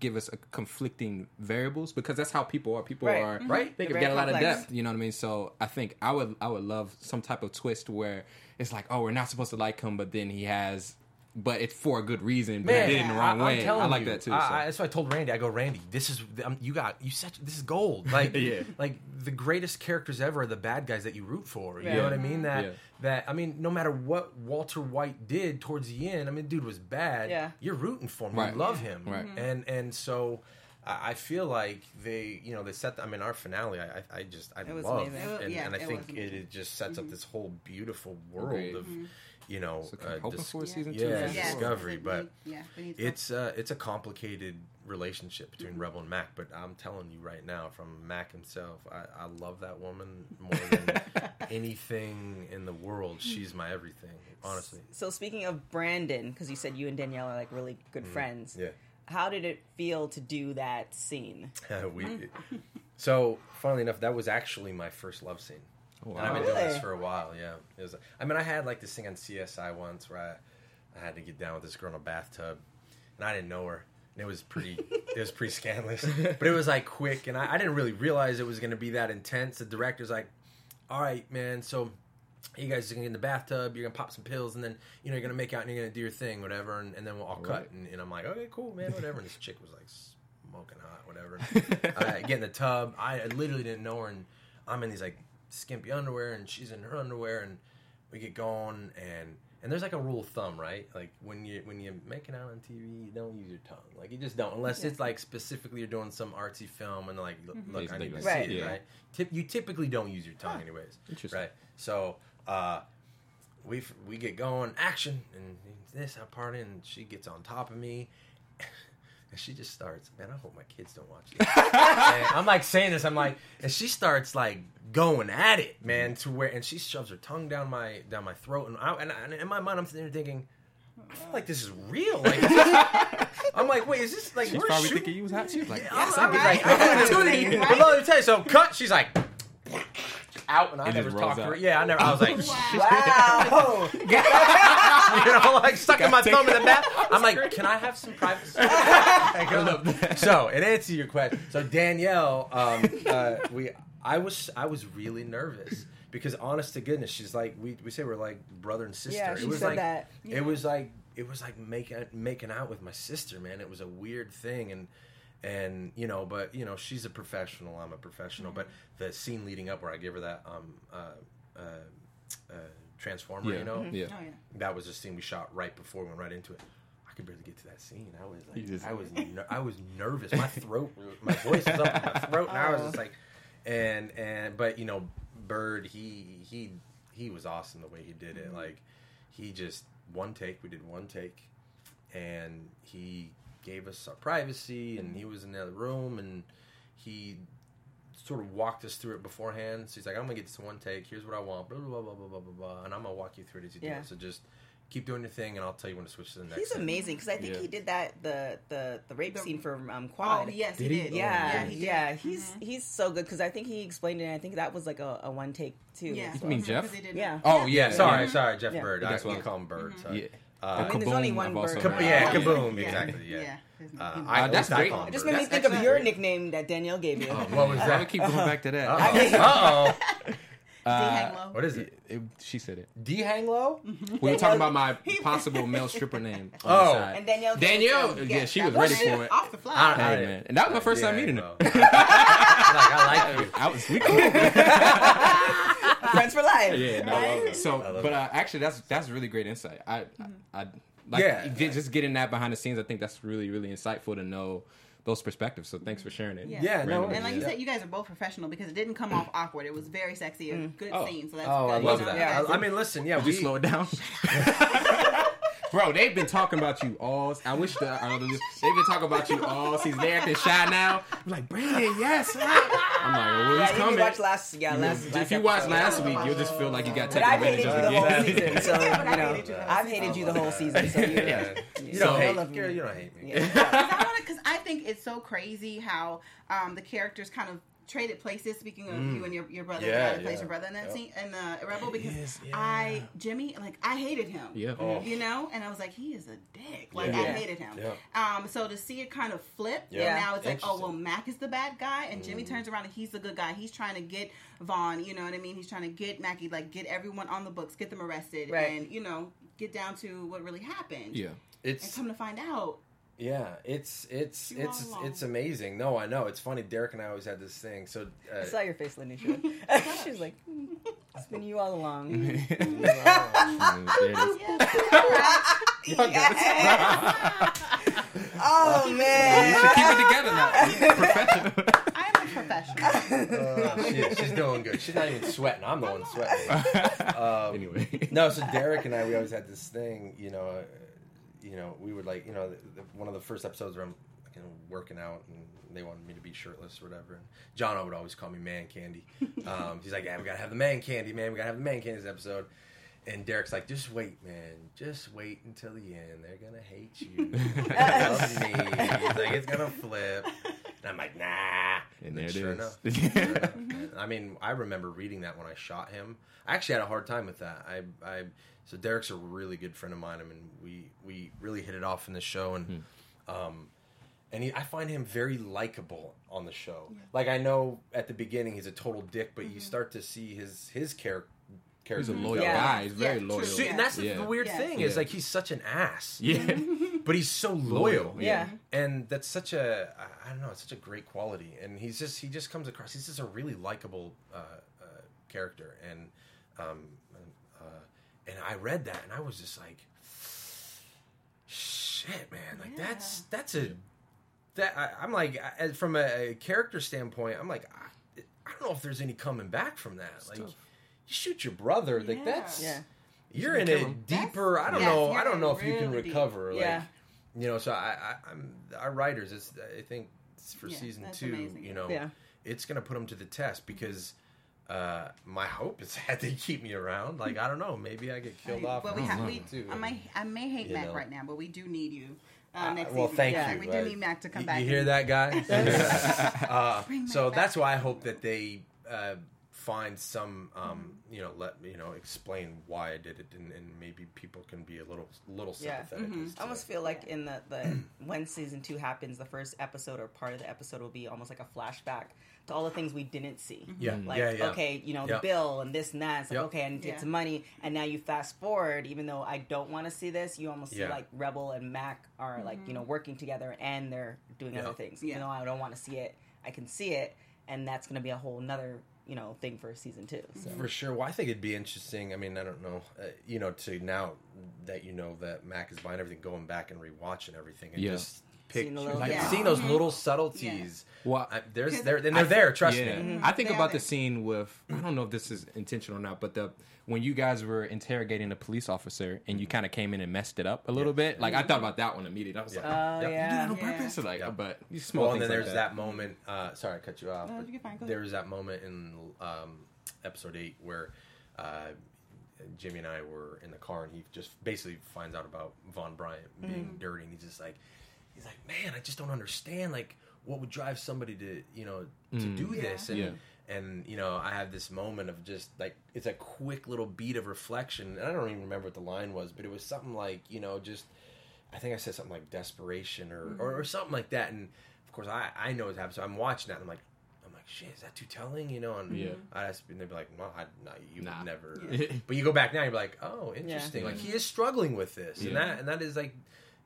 [SPEAKER 5] give us a conflicting variables because that's how people are. People
[SPEAKER 6] Right.
[SPEAKER 5] are
[SPEAKER 6] Mhm.
[SPEAKER 4] Right.
[SPEAKER 5] They can get a lot of depth. You know what I mean? So I think I would I would love some type of twist where it's like, oh, we're not supposed to like him, but then he has, but it's for a good reason. But
[SPEAKER 4] Man,
[SPEAKER 5] he did it in the wrong
[SPEAKER 4] I,
[SPEAKER 5] way.
[SPEAKER 4] I'm telling
[SPEAKER 5] I like
[SPEAKER 4] you,
[SPEAKER 5] that too.
[SPEAKER 4] I,
[SPEAKER 5] so.
[SPEAKER 4] I, that's why I told Randy. I go, Randy, this is um, you got you said this is gold. <laughs> Like,
[SPEAKER 5] Yeah.
[SPEAKER 4] like the greatest characters ever are the bad guys that you root for. You
[SPEAKER 6] Yeah.
[SPEAKER 4] know what I mean? That
[SPEAKER 5] Yeah.
[SPEAKER 4] that I mean, no matter what Walter White did towards the end, I mean, dude was bad.
[SPEAKER 6] Yeah.
[SPEAKER 4] you're rooting for him.
[SPEAKER 5] Right.
[SPEAKER 4] You love him.
[SPEAKER 5] Right.
[SPEAKER 4] And and so. I I feel like they, you know, they set. I mean, our finale. I, I- I just, I love,
[SPEAKER 6] amazing.
[SPEAKER 4] and,
[SPEAKER 1] Yeah,
[SPEAKER 4] and I
[SPEAKER 1] it
[SPEAKER 4] think it, it just sets up this whole beautiful world
[SPEAKER 5] Agreed.
[SPEAKER 4] of, you know,
[SPEAKER 5] So
[SPEAKER 4] uh, dis-
[SPEAKER 5] for a season two.
[SPEAKER 4] yeah,
[SPEAKER 5] for
[SPEAKER 1] Yeah.
[SPEAKER 4] discovery. But
[SPEAKER 1] yeah, we need to-
[SPEAKER 4] it's uh, it's a complicated relationship between Rebel and Mac, but I'm telling you right now, from Mac himself, I, I love that woman more than <laughs> anything in the world. She's my everything, honestly.
[SPEAKER 6] So speaking of Brandon, because you said you and Danielle are like really good friends.
[SPEAKER 4] Yeah.
[SPEAKER 6] How did it feel to do that scene? <laughs>
[SPEAKER 4] we, <laughs> so, funnily enough, that was actually my first love scene.
[SPEAKER 5] Oh,
[SPEAKER 4] And I've been
[SPEAKER 6] wow.
[SPEAKER 4] doing this for a while, yeah. It was, I mean, I had like this thing on CSI once where I, I had to get down with this girl in a bathtub, and I didn't know her. And it was pretty, it was pretty scandalous, <laughs> but it was like quick, and I, I didn't really realize it was going to be that intense. The director's like, "All right, man, so you guys are gonna get in the bathtub, you're gonna pop some pills, and then you know you're gonna make out and you're gonna do your thing, whatever, and, and then we'll all cut." And, and I'm like, "Okay, cool, man, whatever." And this chick was like smoking hot, whatever. <laughs> I get in the tub. I literally didn't know her, and I'm in these like skimpy underwear, and she's in her underwear, and we get going, and and there's like a rule of thumb, right? Like when you when you're making out on TV, you don't use your tongue. Like you just don't, unless it's like specifically you're doing some artsy film, and like, look, look I need to see
[SPEAKER 6] Right.
[SPEAKER 4] it,
[SPEAKER 5] Yeah.
[SPEAKER 4] right? Tip, you typically don't use your tongue, anyways.
[SPEAKER 5] Interesting.
[SPEAKER 4] Right. So uh, we f- we get going, action, and this I part in, and she gets on top of me. And she just starts, man. I hope my kids don't watch this. <laughs> I'm like saying this, I'm like, and she starts like going at it, man, to where, and she shoves her tongue down my down my throat, and I, and, I, and in my mind, I'm sitting there thinking, I feel like this is real. Like, <laughs> I'm like, wait, is this like
[SPEAKER 5] She's
[SPEAKER 4] we're
[SPEAKER 5] probably
[SPEAKER 4] shooting?
[SPEAKER 5] thinking you was hot. She was like,
[SPEAKER 4] I'm
[SPEAKER 5] yes,
[SPEAKER 4] like,
[SPEAKER 5] I'm
[SPEAKER 4] like,
[SPEAKER 5] right.
[SPEAKER 4] opportunity. But let me tell you, so cut. She's like. Out and I
[SPEAKER 5] It
[SPEAKER 4] never
[SPEAKER 5] just rolls
[SPEAKER 4] talked to her. Yeah, I never. I was like, <laughs>
[SPEAKER 6] Wow. <laughs>
[SPEAKER 4] you know, like sucking my thumb in the back. <laughs> I'm like, can I have some privacy? <laughs> so, in answer to your question, so Danielle, um, uh, we, I was, I was really nervous because, honest to goodness, she's like, we, we say we're like brother and sister.
[SPEAKER 6] Yeah,
[SPEAKER 4] it
[SPEAKER 6] she
[SPEAKER 4] was
[SPEAKER 6] said
[SPEAKER 4] like,
[SPEAKER 6] that.
[SPEAKER 4] It was like, it was like making making out with my sister, man. It was a weird thing, and and you know, but you know, she's a professional. I'm a professional. But the scene leading up where I give her that um uh uh, uh transformer,
[SPEAKER 5] Yeah.
[SPEAKER 4] you know, mm-hmm.
[SPEAKER 5] Yeah.
[SPEAKER 1] Oh yeah.
[SPEAKER 4] that was a scene we shot right before we went right into it. I could barely get to that scene. I was like,
[SPEAKER 5] just-
[SPEAKER 4] I was, ner- I was nervous. My throat, <laughs> my voice was up in my throat, and I was just oh. like, and and but you know, Bird, he he he was awesome the way he did it. Mm-hmm. Like, he just one take. We did one take, and he gave us our privacy, and mm-hmm. he was in the other room, and he sort of walked us through it beforehand. So he's like, I'm gonna get this one take. Here's what I want. Blah blah blah blah blah blah blah. And I'm gonna walk you through it as you do it. So just keep doing your thing, and I'll tell you when to switch to the next.
[SPEAKER 6] He's
[SPEAKER 4] thing.
[SPEAKER 6] amazing because I think
[SPEAKER 5] Yeah.
[SPEAKER 6] he did that the the the rape
[SPEAKER 1] The-
[SPEAKER 6] scene for um, Quad.
[SPEAKER 1] Oh yes,
[SPEAKER 4] Did
[SPEAKER 1] he
[SPEAKER 4] he?
[SPEAKER 1] did.
[SPEAKER 4] Oh,
[SPEAKER 6] Yeah,
[SPEAKER 1] he
[SPEAKER 6] yeah,
[SPEAKER 1] did.
[SPEAKER 6] he's
[SPEAKER 1] Mhm.
[SPEAKER 6] he's so good because I think he explained it. and I think that was like a, a one take too.
[SPEAKER 1] Yeah.
[SPEAKER 6] as
[SPEAKER 5] You mean. Jeff?
[SPEAKER 1] They did-
[SPEAKER 6] Yeah.
[SPEAKER 5] Oh yeah,
[SPEAKER 4] Sorry,
[SPEAKER 5] yeah.
[SPEAKER 4] sorry, Jeff
[SPEAKER 6] Yeah.
[SPEAKER 4] Byrd.
[SPEAKER 5] Yeah,
[SPEAKER 4] I
[SPEAKER 5] that's
[SPEAKER 4] we call him Bird. Sorry.
[SPEAKER 5] Yeah.
[SPEAKER 4] Uh,
[SPEAKER 6] I mean, there's only
[SPEAKER 5] Kaboom,
[SPEAKER 6] one bird.
[SPEAKER 5] heard.
[SPEAKER 4] yeah,
[SPEAKER 1] Oh,
[SPEAKER 4] kaboom.
[SPEAKER 1] yeah.
[SPEAKER 4] Exactly. Yeah.
[SPEAKER 1] Yeah.
[SPEAKER 4] Uh, I,
[SPEAKER 5] Uh, that's
[SPEAKER 4] I
[SPEAKER 5] great.
[SPEAKER 6] It just
[SPEAKER 4] Bird.
[SPEAKER 6] made me think of your
[SPEAKER 4] great.
[SPEAKER 6] nickname that Danielle gave you.
[SPEAKER 4] What was
[SPEAKER 5] I'm
[SPEAKER 4] that?
[SPEAKER 5] gonna keep going back to that.
[SPEAKER 4] Uh oh.
[SPEAKER 5] Uh, <laughs>
[SPEAKER 1] hang low.
[SPEAKER 4] What is it?
[SPEAKER 5] it- she said it.
[SPEAKER 4] D hang low?
[SPEAKER 5] We were talking about my <laughs> possible male <laughs> stripper name. On
[SPEAKER 4] Oh.
[SPEAKER 5] the side.
[SPEAKER 6] And Danielle. gave
[SPEAKER 5] Danielle,
[SPEAKER 6] him.
[SPEAKER 5] yeah, she
[SPEAKER 6] that
[SPEAKER 5] was ready for it.
[SPEAKER 1] off the fly.
[SPEAKER 4] I-
[SPEAKER 5] Hey man, and that was my first time
[SPEAKER 4] Yeah,
[SPEAKER 5] meeting her.
[SPEAKER 4] well. like I like you.
[SPEAKER 5] I was we cool.
[SPEAKER 6] Friends for life.
[SPEAKER 5] Yeah, no,
[SPEAKER 6] Right?
[SPEAKER 5] so but uh, actually that's that's really great insight. I
[SPEAKER 1] Mm-hmm.
[SPEAKER 5] I, I like
[SPEAKER 4] Yeah.
[SPEAKER 5] ju- just getting that behind the scenes. I think that's really really insightful to know those perspectives. So thanks for sharing it.
[SPEAKER 1] Yeah.
[SPEAKER 4] Yeah, no,
[SPEAKER 1] And like you
[SPEAKER 4] Yeah.
[SPEAKER 1] said, you guys are both professional because it didn't come off <clears throat> awkward. It was very sexy, a good
[SPEAKER 5] Oh.
[SPEAKER 1] scene. So that's
[SPEAKER 4] Oh, I
[SPEAKER 1] good.
[SPEAKER 4] love
[SPEAKER 1] You know,
[SPEAKER 4] that.
[SPEAKER 6] Yeah.
[SPEAKER 4] I, I mean, listen, yeah,
[SPEAKER 5] Would
[SPEAKER 4] we
[SPEAKER 5] you slow it down? <laughs> <laughs> Bro, they've been talking about you all. I wish the uh, they've been talking about you all season. They acting shy now. I'm like Brandon, yes. I'm like, well,
[SPEAKER 6] Yeah,
[SPEAKER 5] he's
[SPEAKER 6] if you
[SPEAKER 5] coming.
[SPEAKER 6] watched last, yeah, last.
[SPEAKER 5] if
[SPEAKER 6] last
[SPEAKER 5] you watched
[SPEAKER 6] episode.
[SPEAKER 5] last week, you'll just feel like you got taken advantage of
[SPEAKER 6] the whole
[SPEAKER 5] again.
[SPEAKER 6] season, so <laughs> you know,
[SPEAKER 1] hated you the whole
[SPEAKER 6] I've hated you the whole season. So you,
[SPEAKER 4] Yeah.
[SPEAKER 6] you
[SPEAKER 4] You don't
[SPEAKER 6] I
[SPEAKER 4] hate
[SPEAKER 6] love
[SPEAKER 4] me.
[SPEAKER 6] you.
[SPEAKER 4] You don't hate me.
[SPEAKER 1] Because I think it's so crazy how um, the characters kind of traded places. Speaking of you and your, your brother,
[SPEAKER 4] Mm. Yeah,
[SPEAKER 1] yeah, plays
[SPEAKER 4] yeah.
[SPEAKER 1] your brother in that
[SPEAKER 4] Yep.
[SPEAKER 1] scene in uh, Rebel because
[SPEAKER 5] is, yeah.
[SPEAKER 1] I Jimmy like I hated him.
[SPEAKER 5] Yeah.
[SPEAKER 4] Oh.
[SPEAKER 1] You know, and I was like, he is a dick. Like
[SPEAKER 4] Yeah.
[SPEAKER 1] I hated him.
[SPEAKER 4] Yeah.
[SPEAKER 1] Um, so to see it kind of flip,
[SPEAKER 4] Yeah.
[SPEAKER 1] and now it's like, oh well, Mac is the bad guy, and
[SPEAKER 5] Mm.
[SPEAKER 1] Jimmy turns around and he's the good guy. He's trying to get Vaughn. You know what I mean? He's trying to get Mackie, like get everyone on the books, get them arrested,
[SPEAKER 6] Right.
[SPEAKER 1] and you know, get down to what really happened.
[SPEAKER 5] Yeah.
[SPEAKER 1] And
[SPEAKER 4] It's
[SPEAKER 1] come to find out,
[SPEAKER 4] yeah, it's it's
[SPEAKER 1] You
[SPEAKER 4] it's
[SPEAKER 1] all
[SPEAKER 4] it's amazing. No, I know. It's funny. Derek and I always had this thing. So
[SPEAKER 6] I
[SPEAKER 4] uh,
[SPEAKER 6] saw your face, Lanisha. <laughs> <laughs> she was like, "Hmm, "It's been you all along."
[SPEAKER 5] There it is.
[SPEAKER 6] oh man.
[SPEAKER 5] You should keep it together now. Professional. <laughs>
[SPEAKER 1] I am a professional.
[SPEAKER 4] uh, she, she's doing good. She's not even sweating. I'm the one sweating. Um,
[SPEAKER 5] anyway.
[SPEAKER 4] no, so Derek and I, we always had this thing, you know, uh, you know, we would like, you know, the, the, one of the first episodes where I'm, you know, working out and they wanted me to be shirtless or whatever. And John would always call me Man Candy. <laughs> Um, he's like, yeah, we gotta have the Man Candy, man. We gotta have the Man Candy this episode. And Derek's like, just wait, man. Just wait until the end. They're gonna hate you. <laughs> They love me. He's like, it's gonna flip. And I'm like, nah.
[SPEAKER 5] And there it
[SPEAKER 4] sure
[SPEAKER 5] is.
[SPEAKER 4] enough. <laughs> Sure. Mm-hmm. I mean, I remember reading that when I shot him. I actually had a hard time with that. I, I, so Derek's a really good friend of mine. I mean, we we really hit it off in the show, and hmm. um, and he, I find him very likable on the show. Like I know at the beginning he's a total dick, but you mm-hmm. start to see his his character.
[SPEAKER 5] He's a loyal
[SPEAKER 6] Yeah.
[SPEAKER 5] guy. He's very
[SPEAKER 1] Yeah,
[SPEAKER 5] loyal.
[SPEAKER 4] See, and that's the,
[SPEAKER 5] Yeah.
[SPEAKER 4] the weird
[SPEAKER 1] Yeah.
[SPEAKER 4] thing is
[SPEAKER 5] Yeah.
[SPEAKER 4] like he's such an ass,
[SPEAKER 5] Yeah. <laughs> <laughs>
[SPEAKER 4] but he's so loyal.
[SPEAKER 5] Loyal,
[SPEAKER 6] yeah.
[SPEAKER 4] and that's such a I- I don't know, it's such a great quality. And he's just he just comes across. He's just a really likable uh, uh, character, and um, uh, and I read that and I was just like, shit, man, like that's that's a that I, I'm like I- from a, a character standpoint, I'm like I, I don't know if there's any coming back from that. like
[SPEAKER 5] tough.
[SPEAKER 4] you shoot your brother, like
[SPEAKER 1] Yeah.
[SPEAKER 4] that's
[SPEAKER 6] Yeah.
[SPEAKER 4] You're in a
[SPEAKER 5] him.
[SPEAKER 4] deeper. I don't
[SPEAKER 1] yes,
[SPEAKER 4] know. I don't know if you can
[SPEAKER 1] really deep.
[SPEAKER 4] recover. Like,
[SPEAKER 6] Yeah.
[SPEAKER 4] you know, so I, I, I'm our writers. It's, I think it's for
[SPEAKER 1] Yeah,
[SPEAKER 4] season two.
[SPEAKER 1] amazing.
[SPEAKER 4] You know,
[SPEAKER 6] Yeah.
[SPEAKER 4] it's gonna put them to the test because uh, my hope is <laughs> that they keep me around. Like I don't know, maybe I get killed off.
[SPEAKER 1] Well, we have we.
[SPEAKER 4] two.
[SPEAKER 1] I may I may hate
[SPEAKER 4] You
[SPEAKER 1] Mac
[SPEAKER 4] know.
[SPEAKER 1] right now, but we do need you uh, next
[SPEAKER 4] well,
[SPEAKER 1] season.
[SPEAKER 4] thank
[SPEAKER 1] yeah,
[SPEAKER 4] you.
[SPEAKER 1] We do
[SPEAKER 4] Uh,
[SPEAKER 1] need Mac to come
[SPEAKER 4] you,
[SPEAKER 1] back.
[SPEAKER 4] You hear that, guy? <laughs> <laughs> uh, so
[SPEAKER 1] Mac
[SPEAKER 4] that's why I hope that they uh, find some, um, you know, let me you know, explain why I did it, and, and maybe people can be a little, little
[SPEAKER 6] Yeah.
[SPEAKER 4] sympathetic.
[SPEAKER 1] Mm-hmm.
[SPEAKER 4] to-
[SPEAKER 6] I almost feel like in the, the <clears throat> when season two happens, the first episode or part of the episode will be almost like a flashback to all the things we didn't see.
[SPEAKER 4] Yeah,
[SPEAKER 6] Like,
[SPEAKER 4] yeah, yeah.
[SPEAKER 6] okay, you know,
[SPEAKER 4] Yeah.
[SPEAKER 6] the bill and this and that. It's like,
[SPEAKER 4] Yep.
[SPEAKER 6] okay, I need to
[SPEAKER 1] Yeah.
[SPEAKER 6] get some money. And now you fast forward, even though I don't want to see this, you almost
[SPEAKER 4] Yeah.
[SPEAKER 6] see like Rebel and Mac are like, you know, working together and they're doing
[SPEAKER 4] Yeah.
[SPEAKER 6] other things.
[SPEAKER 1] Mm-hmm. Yeah.
[SPEAKER 6] Even though I don't want to see it, I can see it. And that's going to be a whole nother, you know, thing for season two. So.
[SPEAKER 4] For sure. Well, I think it'd be interesting. I mean, I don't know. Uh, you know, to now that you know that Mac is buying everything, going back and rewatching everything, and
[SPEAKER 5] Yeah.
[SPEAKER 4] just pick,
[SPEAKER 6] Seeing the little-
[SPEAKER 4] like
[SPEAKER 1] Yeah.
[SPEAKER 4] seeing those little subtleties.
[SPEAKER 5] Well,
[SPEAKER 4] I, there's,
[SPEAKER 1] 'Cause
[SPEAKER 4] they're, and they're
[SPEAKER 5] I
[SPEAKER 4] there. Trust
[SPEAKER 5] yeah.
[SPEAKER 4] me.
[SPEAKER 5] I think
[SPEAKER 1] They
[SPEAKER 5] about the scene with <clears throat> I don't know if this is intentional or not, but the when you guys were interrogating the police officer and you kind of came in and messed it up a little bit. Like I thought about that one immediately. I was like,
[SPEAKER 4] Yeah.
[SPEAKER 6] Oh,
[SPEAKER 4] Yep.
[SPEAKER 5] you did that on
[SPEAKER 1] Yeah.
[SPEAKER 5] purpose, like,
[SPEAKER 4] Yeah.
[SPEAKER 5] but these small
[SPEAKER 4] Well, and then
[SPEAKER 5] like
[SPEAKER 4] there's
[SPEAKER 5] that.
[SPEAKER 4] that. moment. Uh, sorry, I cut you off.
[SPEAKER 1] No,
[SPEAKER 4] but
[SPEAKER 1] you're fine. Go ahead.
[SPEAKER 4] There was that moment in um, episode eight where uh, Jimmy and I were in the car, and he just basically finds out about Von Bryant being
[SPEAKER 1] Mm-hmm.
[SPEAKER 4] dirty, and he's just like, he's like, man, I just don't understand, like, what would drive somebody to, you know, to mm. do this, and.
[SPEAKER 5] Yeah.
[SPEAKER 4] And you know, I have this moment of just like it's a quick little beat of reflection, and I don't even remember what the line was, but it was something like you know, just I think I said something like desperation or, mm. or, or something like that. And of course, I, I know what's happening. So I'm watching that. And I'm like, I'm like, shit, is that too telling? You know? And
[SPEAKER 5] Yeah.
[SPEAKER 4] I ask, and they'd be like, well, I, no, you
[SPEAKER 5] Nah.
[SPEAKER 4] would never.
[SPEAKER 5] Yeah. <laughs>
[SPEAKER 4] but you go back now, you're like, oh, interesting. Like he is struggling with this, and that and that is like,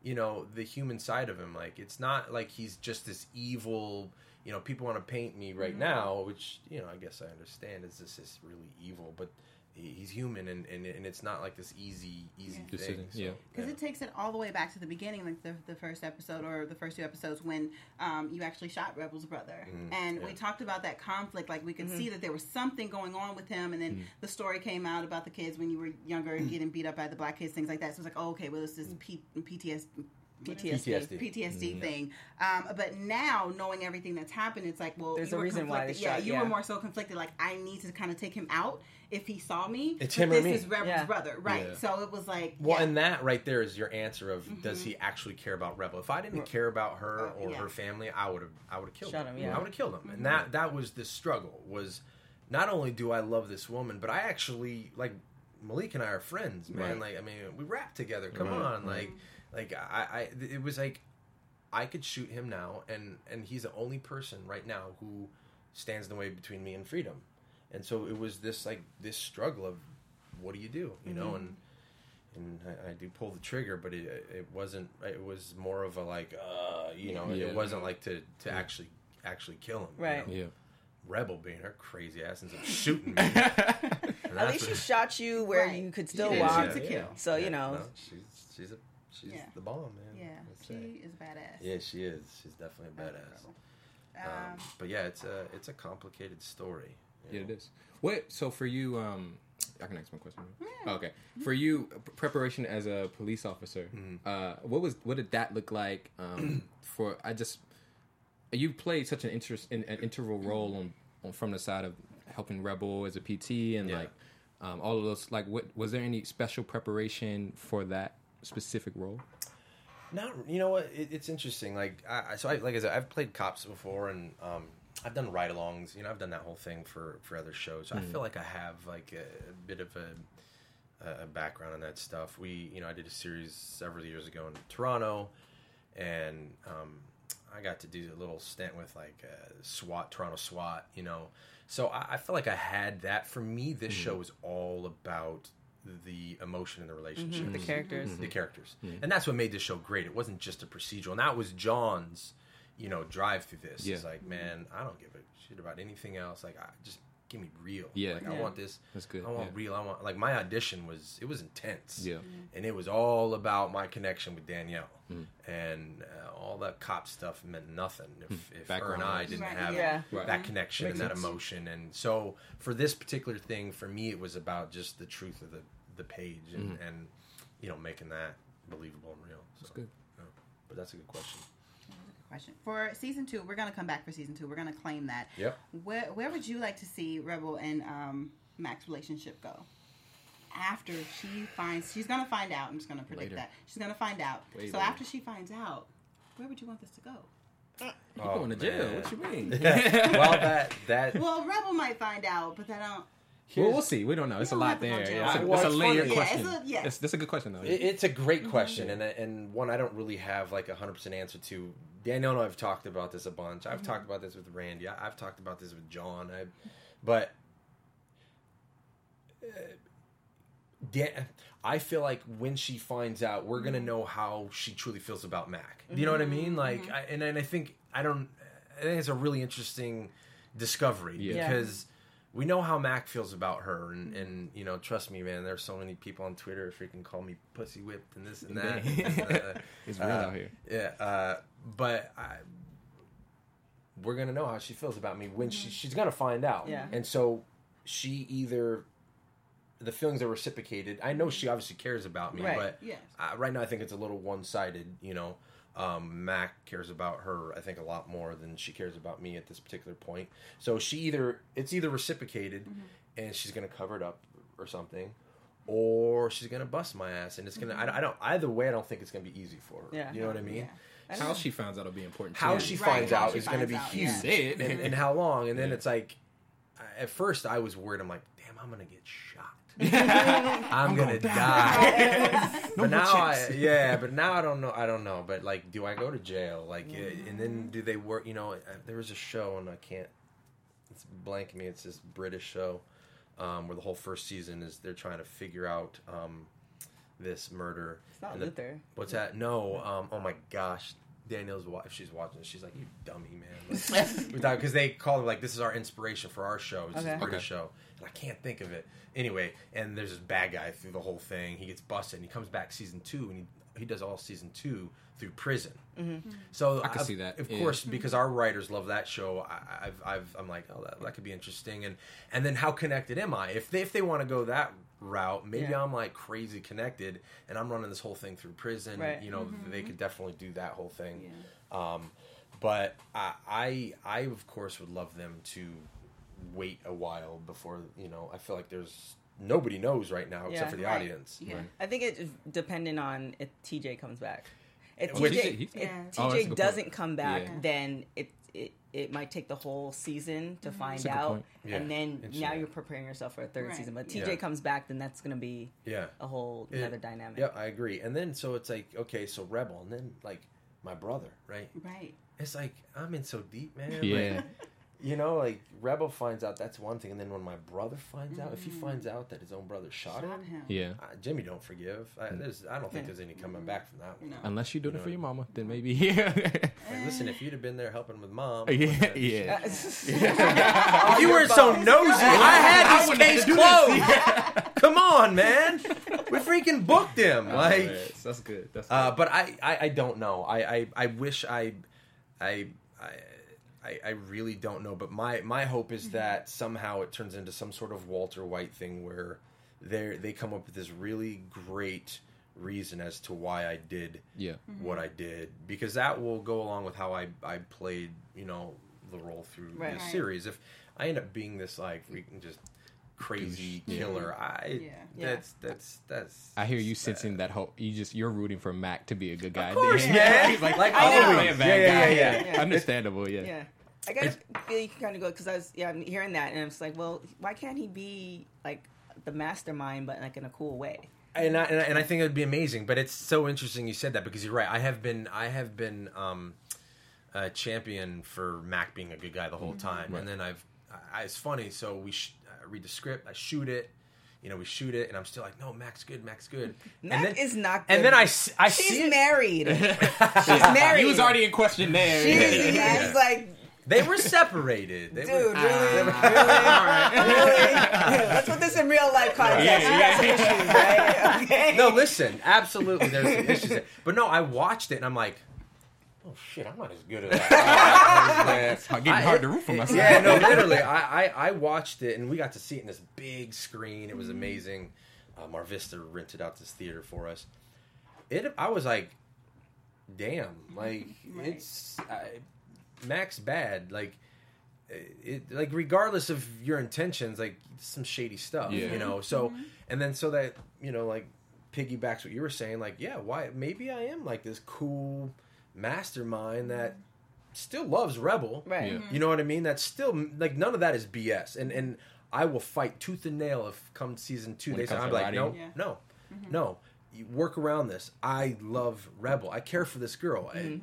[SPEAKER 4] you know, the human side of him. Like it's not like he's just this evil. You know, people want to paint me right mm-hmm. now, which you know, I guess I understand. Is this is really evil, but. He- He's human, and, and, and it's not like this easy, easy
[SPEAKER 1] Yeah.
[SPEAKER 4] thing.
[SPEAKER 5] Decision,
[SPEAKER 4] So,
[SPEAKER 5] yeah.
[SPEAKER 1] Because it takes it all the way back to the beginning, like the, the first episode or the first two episodes when um, you actually shot Rebel's brother.
[SPEAKER 4] Mhm,
[SPEAKER 1] And we talked about that conflict. Like we could see that there was something going on with him. And then the story came out about the kids when you were younger and getting beat up by the black kids, things like that. So it's like, oh, okay, well, it's this P- PTS.
[SPEAKER 6] PTSD.
[SPEAKER 4] PTSD.
[SPEAKER 1] PTSD thing, um, but now knowing everything that's happened, it's like, well,
[SPEAKER 6] There's
[SPEAKER 1] you
[SPEAKER 6] a
[SPEAKER 1] were
[SPEAKER 6] reason why they.
[SPEAKER 1] Yeah,
[SPEAKER 6] shot-
[SPEAKER 1] you
[SPEAKER 6] yeah.
[SPEAKER 1] were more so conflicted. Like, I need to kind of take him out if he saw me.
[SPEAKER 4] It's
[SPEAKER 1] but
[SPEAKER 4] him or
[SPEAKER 1] this
[SPEAKER 4] me.
[SPEAKER 1] is Rebel's
[SPEAKER 6] Yeah.
[SPEAKER 1] brother, right?
[SPEAKER 5] Yeah.
[SPEAKER 1] So it was like,
[SPEAKER 4] Well, and that right there is your answer of does he actually care about Rebel? If I didn't care about her
[SPEAKER 1] Uh,
[SPEAKER 4] or
[SPEAKER 1] yeah.
[SPEAKER 4] her family, I would have I would have killed
[SPEAKER 6] Shot
[SPEAKER 4] him.
[SPEAKER 6] him, yeah.
[SPEAKER 4] I would have killed him. And that that was the struggle was not only do I love this woman, but I actually like Malik and I are friends, man.
[SPEAKER 1] Right.
[SPEAKER 4] Like I mean, we rap together. Come
[SPEAKER 5] Right,
[SPEAKER 4] on, like like I, I it was like I could shoot him now, and and he's the only person right now who stands in the way between me and freedom. And so it was this like this struggle of what do you do, you know, and and I, I do pull the trigger, but it it wasn't. It was more of a like, uh, you know,
[SPEAKER 5] Yeah.
[SPEAKER 4] it wasn't like to to actually actually kill him, you
[SPEAKER 6] Right.
[SPEAKER 4] know?
[SPEAKER 5] Yeah.
[SPEAKER 4] Rebel being her crazy ass ends <laughs> up shooting me. And
[SPEAKER 6] At least she shot you where
[SPEAKER 1] Right.
[SPEAKER 6] you could still walk.
[SPEAKER 1] shoot to kill.
[SPEAKER 6] So, you know.
[SPEAKER 4] no, she's she's a she's
[SPEAKER 1] Yeah.
[SPEAKER 4] the bomb, man.
[SPEAKER 1] Yeah,
[SPEAKER 4] Let's
[SPEAKER 1] she
[SPEAKER 4] say.
[SPEAKER 1] is badass.
[SPEAKER 4] Yeah, she is. She's definitely a badass. Um,
[SPEAKER 1] Um,
[SPEAKER 4] but yeah, it's a it's a complicated story. you
[SPEAKER 5] Yeah,
[SPEAKER 4] know?
[SPEAKER 5] is. What? So for you, um, I can ask my question. right? Okay. For you, preparation as a police officer, uh, what was what did that look like? Um, <clears throat> for I just you played such an interest in an integral role on, on from the side of helping Rebel as a PT and
[SPEAKER 4] Yeah.
[SPEAKER 5] like um, all of those. Like, what was there any special preparation for that specific role?
[SPEAKER 4] Not, you know what? It, it's interesting. Like, I, so I, like I said, I've played cops before, and um, I've done ride-alongs. You know, I've done that whole thing for for other shows. So I feel like I have like a, a bit of a, a background in that stuff. We, you know, I did a series several years ago in Toronto, and um, I got to do a little stint with like uh, SWAT, Toronto SWAT. You know, so I, I feel like I had that. For me, this show is all about the emotion in the relationship mm-hmm.
[SPEAKER 6] The mm-hmm. characters. Mm-hmm.
[SPEAKER 4] the characters, and that's what made this show great. It wasn't just a procedural, and that was John's, you know, drive through this.
[SPEAKER 5] Yeah.
[SPEAKER 4] It's like, man, I don't give a shit about anything else. Like, I just give me real.
[SPEAKER 5] Yeah.
[SPEAKER 4] like I want this.
[SPEAKER 5] That's good,
[SPEAKER 4] I want
[SPEAKER 5] yeah.
[SPEAKER 4] real. I want like my audition was it was intense.
[SPEAKER 5] Yeah.
[SPEAKER 4] and it was all about my connection with Danielle,
[SPEAKER 5] Hmm.
[SPEAKER 4] and uh, all that cop stuff meant nothing if, hmm. if her and I didn't
[SPEAKER 1] Right,
[SPEAKER 4] have
[SPEAKER 6] yeah.
[SPEAKER 5] Right.
[SPEAKER 4] that connection
[SPEAKER 6] Makes
[SPEAKER 4] and that
[SPEAKER 6] sense.
[SPEAKER 4] emotion. And so for this particular thing, for me, it was about just the truth of the the page and,
[SPEAKER 5] Mm-hmm.
[SPEAKER 4] and you know making that believable and real. So,
[SPEAKER 5] That's good.
[SPEAKER 4] yeah. But that's a good question.
[SPEAKER 1] question for season two. We're gonna come back for season two. We're gonna claim that.
[SPEAKER 4] Yep.
[SPEAKER 1] Where Where would you like to see Rebel and um, Mac's relationship go? after she finds, she's gonna find out. I'm just gonna predict
[SPEAKER 5] Later.
[SPEAKER 1] that she's gonna find out.
[SPEAKER 5] Way
[SPEAKER 1] so
[SPEAKER 5] later.
[SPEAKER 1] after she finds out, where would you want this to go?
[SPEAKER 5] You
[SPEAKER 4] Oh,
[SPEAKER 5] going to jail?
[SPEAKER 4] man.
[SPEAKER 5] What you mean? <laughs>
[SPEAKER 4] well, that that
[SPEAKER 1] Well, Rebel might find out, but then I don't.
[SPEAKER 5] Well, we'll see. We don't know. It's a
[SPEAKER 1] don't
[SPEAKER 5] lot
[SPEAKER 1] have to go
[SPEAKER 5] there. Yeah, it's a,
[SPEAKER 4] Well,
[SPEAKER 5] it's a
[SPEAKER 4] it's
[SPEAKER 5] layered
[SPEAKER 4] funny.
[SPEAKER 1] Yeah, it's
[SPEAKER 5] question.
[SPEAKER 1] a- yeah.
[SPEAKER 5] It's, that's a good question though.
[SPEAKER 4] It- It's a great mm-hmm. question, and and one I don't really have like a hundred percent answer to. Danielle and I have talked about this a bunch. I've mm-hmm. talked about this with Randy. I, I've talked about this with John. I, but uh, Dan, I feel like when she finds out, we're gonna mm-hmm. know how she truly feels about Mac. Do you know what I mean? Like, I, and and I think I don't. I think it's a really interesting discovery
[SPEAKER 5] Yeah.
[SPEAKER 6] Yeah.
[SPEAKER 4] because we know how Mac feels about her, and, and you know, trust me, man. There's so many people on Twitter freaking call me pussy whipped and this and that. and this <laughs> and that.
[SPEAKER 5] It's real
[SPEAKER 4] Uh,
[SPEAKER 5] out here.
[SPEAKER 4] Yeah, uh, but I, we're gonna know how she feels about me when she she's gonna find out.
[SPEAKER 6] Yeah.
[SPEAKER 4] and so she either the feelings are reciprocated. I know she obviously cares about me,
[SPEAKER 6] Right.
[SPEAKER 4] but
[SPEAKER 1] Yes.
[SPEAKER 4] uh, right now I think it's a little one sided. You know, um, Mac cares about her I think a lot more than she cares about me at this particular point. So she either it's either reciprocated,
[SPEAKER 1] Mm-hmm.
[SPEAKER 4] and she's gonna cover it up or something. Or she's gonna bust my ass, and it's gonna. I, I don't. Either way, I don't think it's gonna be easy for her.
[SPEAKER 6] Yeah.
[SPEAKER 4] You know what I mean?
[SPEAKER 1] Yeah.
[SPEAKER 6] I
[SPEAKER 5] How
[SPEAKER 6] know.
[SPEAKER 5] she finds out will be important.
[SPEAKER 4] how
[SPEAKER 5] too.
[SPEAKER 4] she
[SPEAKER 1] Right,
[SPEAKER 4] finds
[SPEAKER 1] how
[SPEAKER 4] out
[SPEAKER 1] she
[SPEAKER 4] is going to be
[SPEAKER 1] out,
[SPEAKER 4] huge,
[SPEAKER 1] yeah.
[SPEAKER 4] And, and how long, and then
[SPEAKER 5] Yeah.
[SPEAKER 4] it's like, at first I was worried. I'm like, damn, I'm going to get shot. I'm, gonna, die. but now, I, yeah, but now I don't know. I don't know. But like, do I go to jail? Like, uh, and then do they work? You know, uh, there was a show, and I can't. It's blank me. It's this British show um, where the whole first season is they're trying to figure out um, this murder.
[SPEAKER 6] It's not
[SPEAKER 4] And the-
[SPEAKER 6] Luther.
[SPEAKER 4] What's that? No. Um, oh my gosh. Danielle's wife, she's watching, she's like, "You dummy, man." <laughs> Like, because they call it like this is our inspiration for our show. It's
[SPEAKER 6] Okay.
[SPEAKER 4] a British
[SPEAKER 5] Okay.
[SPEAKER 4] show, and I can't think of it anyway. And there's this bad guy through the whole thing. He gets busted, and he comes back season two, and he he does all season two through prison. Mm-hmm. So
[SPEAKER 5] I can
[SPEAKER 4] of-
[SPEAKER 5] see that,
[SPEAKER 4] Of
[SPEAKER 5] yeah.
[SPEAKER 4] course, because our writers love that show. I, I've, I've, I'm like, oh, that, that could be interesting. And and then how connected am I? If they, if they want to go that route, maybe
[SPEAKER 6] Yeah.
[SPEAKER 4] I'm like crazy connected, and I'm running this whole thing through prison.
[SPEAKER 6] Right.
[SPEAKER 4] You know, they could definitely do that whole thing.
[SPEAKER 1] Yeah.
[SPEAKER 4] Um, but I, I, I of course would love them to wait a while before. You know, I feel like there's nobody knows right now except for the
[SPEAKER 1] Right.
[SPEAKER 4] audience.
[SPEAKER 1] Yeah.
[SPEAKER 6] I think it's dependent on if TJ comes back. If TJ,
[SPEAKER 5] He's-
[SPEAKER 6] if
[SPEAKER 1] Yeah.
[SPEAKER 5] Oh,
[SPEAKER 6] TJ
[SPEAKER 5] good point.
[SPEAKER 6] doesn't come back,
[SPEAKER 5] Yeah.
[SPEAKER 6] then it, it it might take the whole season to mm-hmm. find
[SPEAKER 5] That's a
[SPEAKER 6] out.
[SPEAKER 4] Yeah.
[SPEAKER 6] and then now you're preparing yourself for a third
[SPEAKER 1] Right.
[SPEAKER 6] season. But TJ
[SPEAKER 4] Yeah.
[SPEAKER 6] comes back, then that's gonna be
[SPEAKER 4] Yeah.
[SPEAKER 6] a whole
[SPEAKER 4] It-
[SPEAKER 6] another dynamic.
[SPEAKER 4] Yeah, I agree. And then so it's like, okay, so Rebel, and then like my brother, right?
[SPEAKER 1] Right.
[SPEAKER 4] It's like I'm in so deep, man.
[SPEAKER 5] Yeah.
[SPEAKER 4] Like, you know, like Rebel finds out that's one thing, and then when my brother finds out, if he finds out that his own brother shot,
[SPEAKER 1] Shot
[SPEAKER 4] him,
[SPEAKER 1] him.
[SPEAKER 5] Yeah.
[SPEAKER 4] uh, Jimmy don't forgive. I, there's, I don't think there's any coming back from that one.
[SPEAKER 1] No.
[SPEAKER 5] Unless you're doing
[SPEAKER 4] You
[SPEAKER 5] it for your mama, then maybe <laughs> yeah.
[SPEAKER 4] Like, listen, if you'd have been there helping with mom, <laughs>
[SPEAKER 5] yeah, yeah.
[SPEAKER 4] If <laughs> you weren't so nosy, I had this case closed. Come on, man. We freaking booked him. Like,
[SPEAKER 5] Yes, that's good. That's
[SPEAKER 4] Uh,
[SPEAKER 5] good.
[SPEAKER 4] but I, I, I don't know. I, I, I wish I, I, I, I, I really don't know. But my, my hope is mm-hmm. that somehow it turns into some sort of Walter White thing where they they come up with this really great reason as to why I did
[SPEAKER 5] yeah. Mm-hmm.
[SPEAKER 4] what I did because that will go along with how I, I played you know the role through
[SPEAKER 6] Right.
[SPEAKER 4] this
[SPEAKER 1] Right.
[SPEAKER 4] series. If I end up being this like freaking just crazy
[SPEAKER 5] Yeah.
[SPEAKER 4] killer, I
[SPEAKER 1] Yeah.
[SPEAKER 4] that's that's that's.
[SPEAKER 5] I hear you
[SPEAKER 4] sad.
[SPEAKER 5] sensing that hope. You just you're rooting for Mac to be a good guy.
[SPEAKER 4] Of course,
[SPEAKER 5] then. <laughs>
[SPEAKER 4] man.
[SPEAKER 5] He's like,
[SPEAKER 4] Like
[SPEAKER 5] I want to
[SPEAKER 4] always.
[SPEAKER 5] play a bad
[SPEAKER 4] Yeah, yeah, yeah,
[SPEAKER 6] yeah.
[SPEAKER 5] Understandable. Yeah.
[SPEAKER 6] Yeah. I guess feel you can kind of go because I was yeah I'm hearing that and it's like well why can't he be like the mastermind but like in a cool way
[SPEAKER 4] and I, and I, and I think it would be amazing. But it's so interesting you said that because you're right. I have been I have been um, a champion for Mac being a good guy the whole time,
[SPEAKER 5] Right.
[SPEAKER 4] and then I've I, it's funny. So we sh- I read the script, I shoot it. You know, we shoot it, and I'm still like, no, Mac's good, Mac's good.
[SPEAKER 6] Mac
[SPEAKER 4] and then,
[SPEAKER 6] is not good.
[SPEAKER 4] And
[SPEAKER 6] good.
[SPEAKER 4] then I
[SPEAKER 6] she's
[SPEAKER 4] see
[SPEAKER 6] married <laughs> she's married
[SPEAKER 5] He was already in question there.
[SPEAKER 6] she's,
[SPEAKER 4] Yeah.
[SPEAKER 6] he's like
[SPEAKER 4] They were separated. They
[SPEAKER 6] dude
[SPEAKER 4] were,
[SPEAKER 6] really really really let's put this in real life context
[SPEAKER 5] Yeah,
[SPEAKER 6] you got some issues right <laughs> okay
[SPEAKER 4] no, listen, absolutely. There's some issues, there. but no, I watched it, and I'm like, oh shit, I'm not as good as <laughs> that.
[SPEAKER 5] It's getting hard to root for myself.
[SPEAKER 4] Yeah, no, <laughs> literally. I, I, I watched it and we got to see it in this big screen. It was amazing. Uh, Mar Vista rented out this theater for us. It. I was like, damn, like
[SPEAKER 1] Right.
[SPEAKER 4] it's I, Max bad. Like eh, it like regardless of your intentions, like some shady stuff,
[SPEAKER 5] Yeah.
[SPEAKER 4] you know. Mm-hmm. So mm-hmm. and then so that you know like piggybacks what you were saying, like yeah, why maybe I am like this cool mastermind that mm-hmm. still loves Rebel,
[SPEAKER 6] Right.
[SPEAKER 5] Yeah.
[SPEAKER 4] You know what I mean? That's still like none of that is BS, and and I will fight tooth and nail if come season two
[SPEAKER 5] When
[SPEAKER 4] they
[SPEAKER 5] it
[SPEAKER 4] say I'm like no,
[SPEAKER 1] Yeah.
[SPEAKER 4] no, no. You work around this. I love Rebel. I care for this girl. I-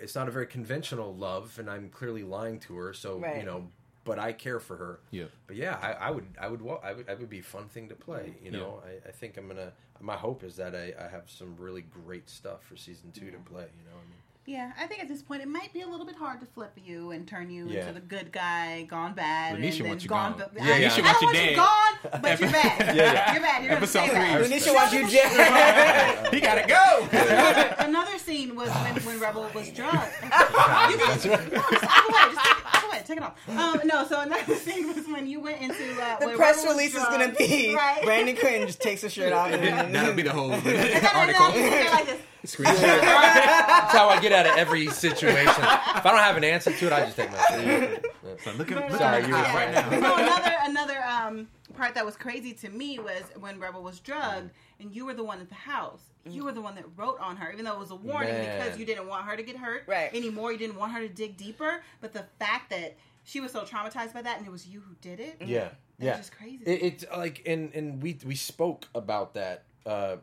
[SPEAKER 4] it's not a very conventional love, and I'm clearly lying to her. So you know, but I care for her.
[SPEAKER 5] Yeah.
[SPEAKER 4] But yeah, I, I would, I would, I would, I would be a fun thing to play. You know, I, I think I'm gonna. My hope is that I, I have some really great stuff for season two to mm. play. You know, I mean,
[SPEAKER 1] Yeah, I think at this point it might be a little bit hard to flip you and turn you
[SPEAKER 4] Yeah.
[SPEAKER 1] into the good guy gone bad.
[SPEAKER 5] Lanisha
[SPEAKER 1] and then
[SPEAKER 5] wants you
[SPEAKER 1] gone.
[SPEAKER 5] gone.
[SPEAKER 1] ba-
[SPEAKER 5] Yeah,
[SPEAKER 1] I,
[SPEAKER 5] yeah.
[SPEAKER 1] I
[SPEAKER 5] Lanisha
[SPEAKER 1] don't
[SPEAKER 5] wants you
[SPEAKER 1] want you
[SPEAKER 5] dead.
[SPEAKER 1] gone, but you're bad.
[SPEAKER 4] Yeah, <laughs> yeah.
[SPEAKER 1] You're bad. You're gonna
[SPEAKER 5] Episode
[SPEAKER 1] say that.
[SPEAKER 5] three.
[SPEAKER 6] Lanisha wants you dead. <laughs>
[SPEAKER 5] he gotta go.
[SPEAKER 1] Another scene was when, when Rebel was <sighs> drugged. you can just, no, just walk away. Just take it, away. Take it off. Um, no, so another scene was when you went into uh,
[SPEAKER 6] The press
[SPEAKER 1] Rebel was
[SPEAKER 6] release is gonna be
[SPEAKER 1] right.
[SPEAKER 6] Brandon Quinn just takes his shirt off. And <laughs>
[SPEAKER 5] That'll be the whole
[SPEAKER 1] And then- and then
[SPEAKER 5] article.
[SPEAKER 1] you like this.
[SPEAKER 5] Screenshot.
[SPEAKER 4] that's how I get out of every situation. if I don't have an answer to it, I just take my.
[SPEAKER 5] So look at, look at
[SPEAKER 4] you were
[SPEAKER 1] yeah.
[SPEAKER 5] right now.
[SPEAKER 1] No, another another um, part that was crazy to me was when Rebel was drugged, and you were the one at the house. You were the one that wrote on her, even though it was a warning
[SPEAKER 4] Man.
[SPEAKER 1] because you didn't want her to get hurt
[SPEAKER 6] Right.
[SPEAKER 1] anymore. You didn't want her to dig deeper. But the fact that she was so traumatized by that, and it was you who did it.
[SPEAKER 4] Yeah,
[SPEAKER 1] that's
[SPEAKER 4] yeah.
[SPEAKER 1] just crazy.
[SPEAKER 4] It, it's like, and and we we spoke about that. Uh,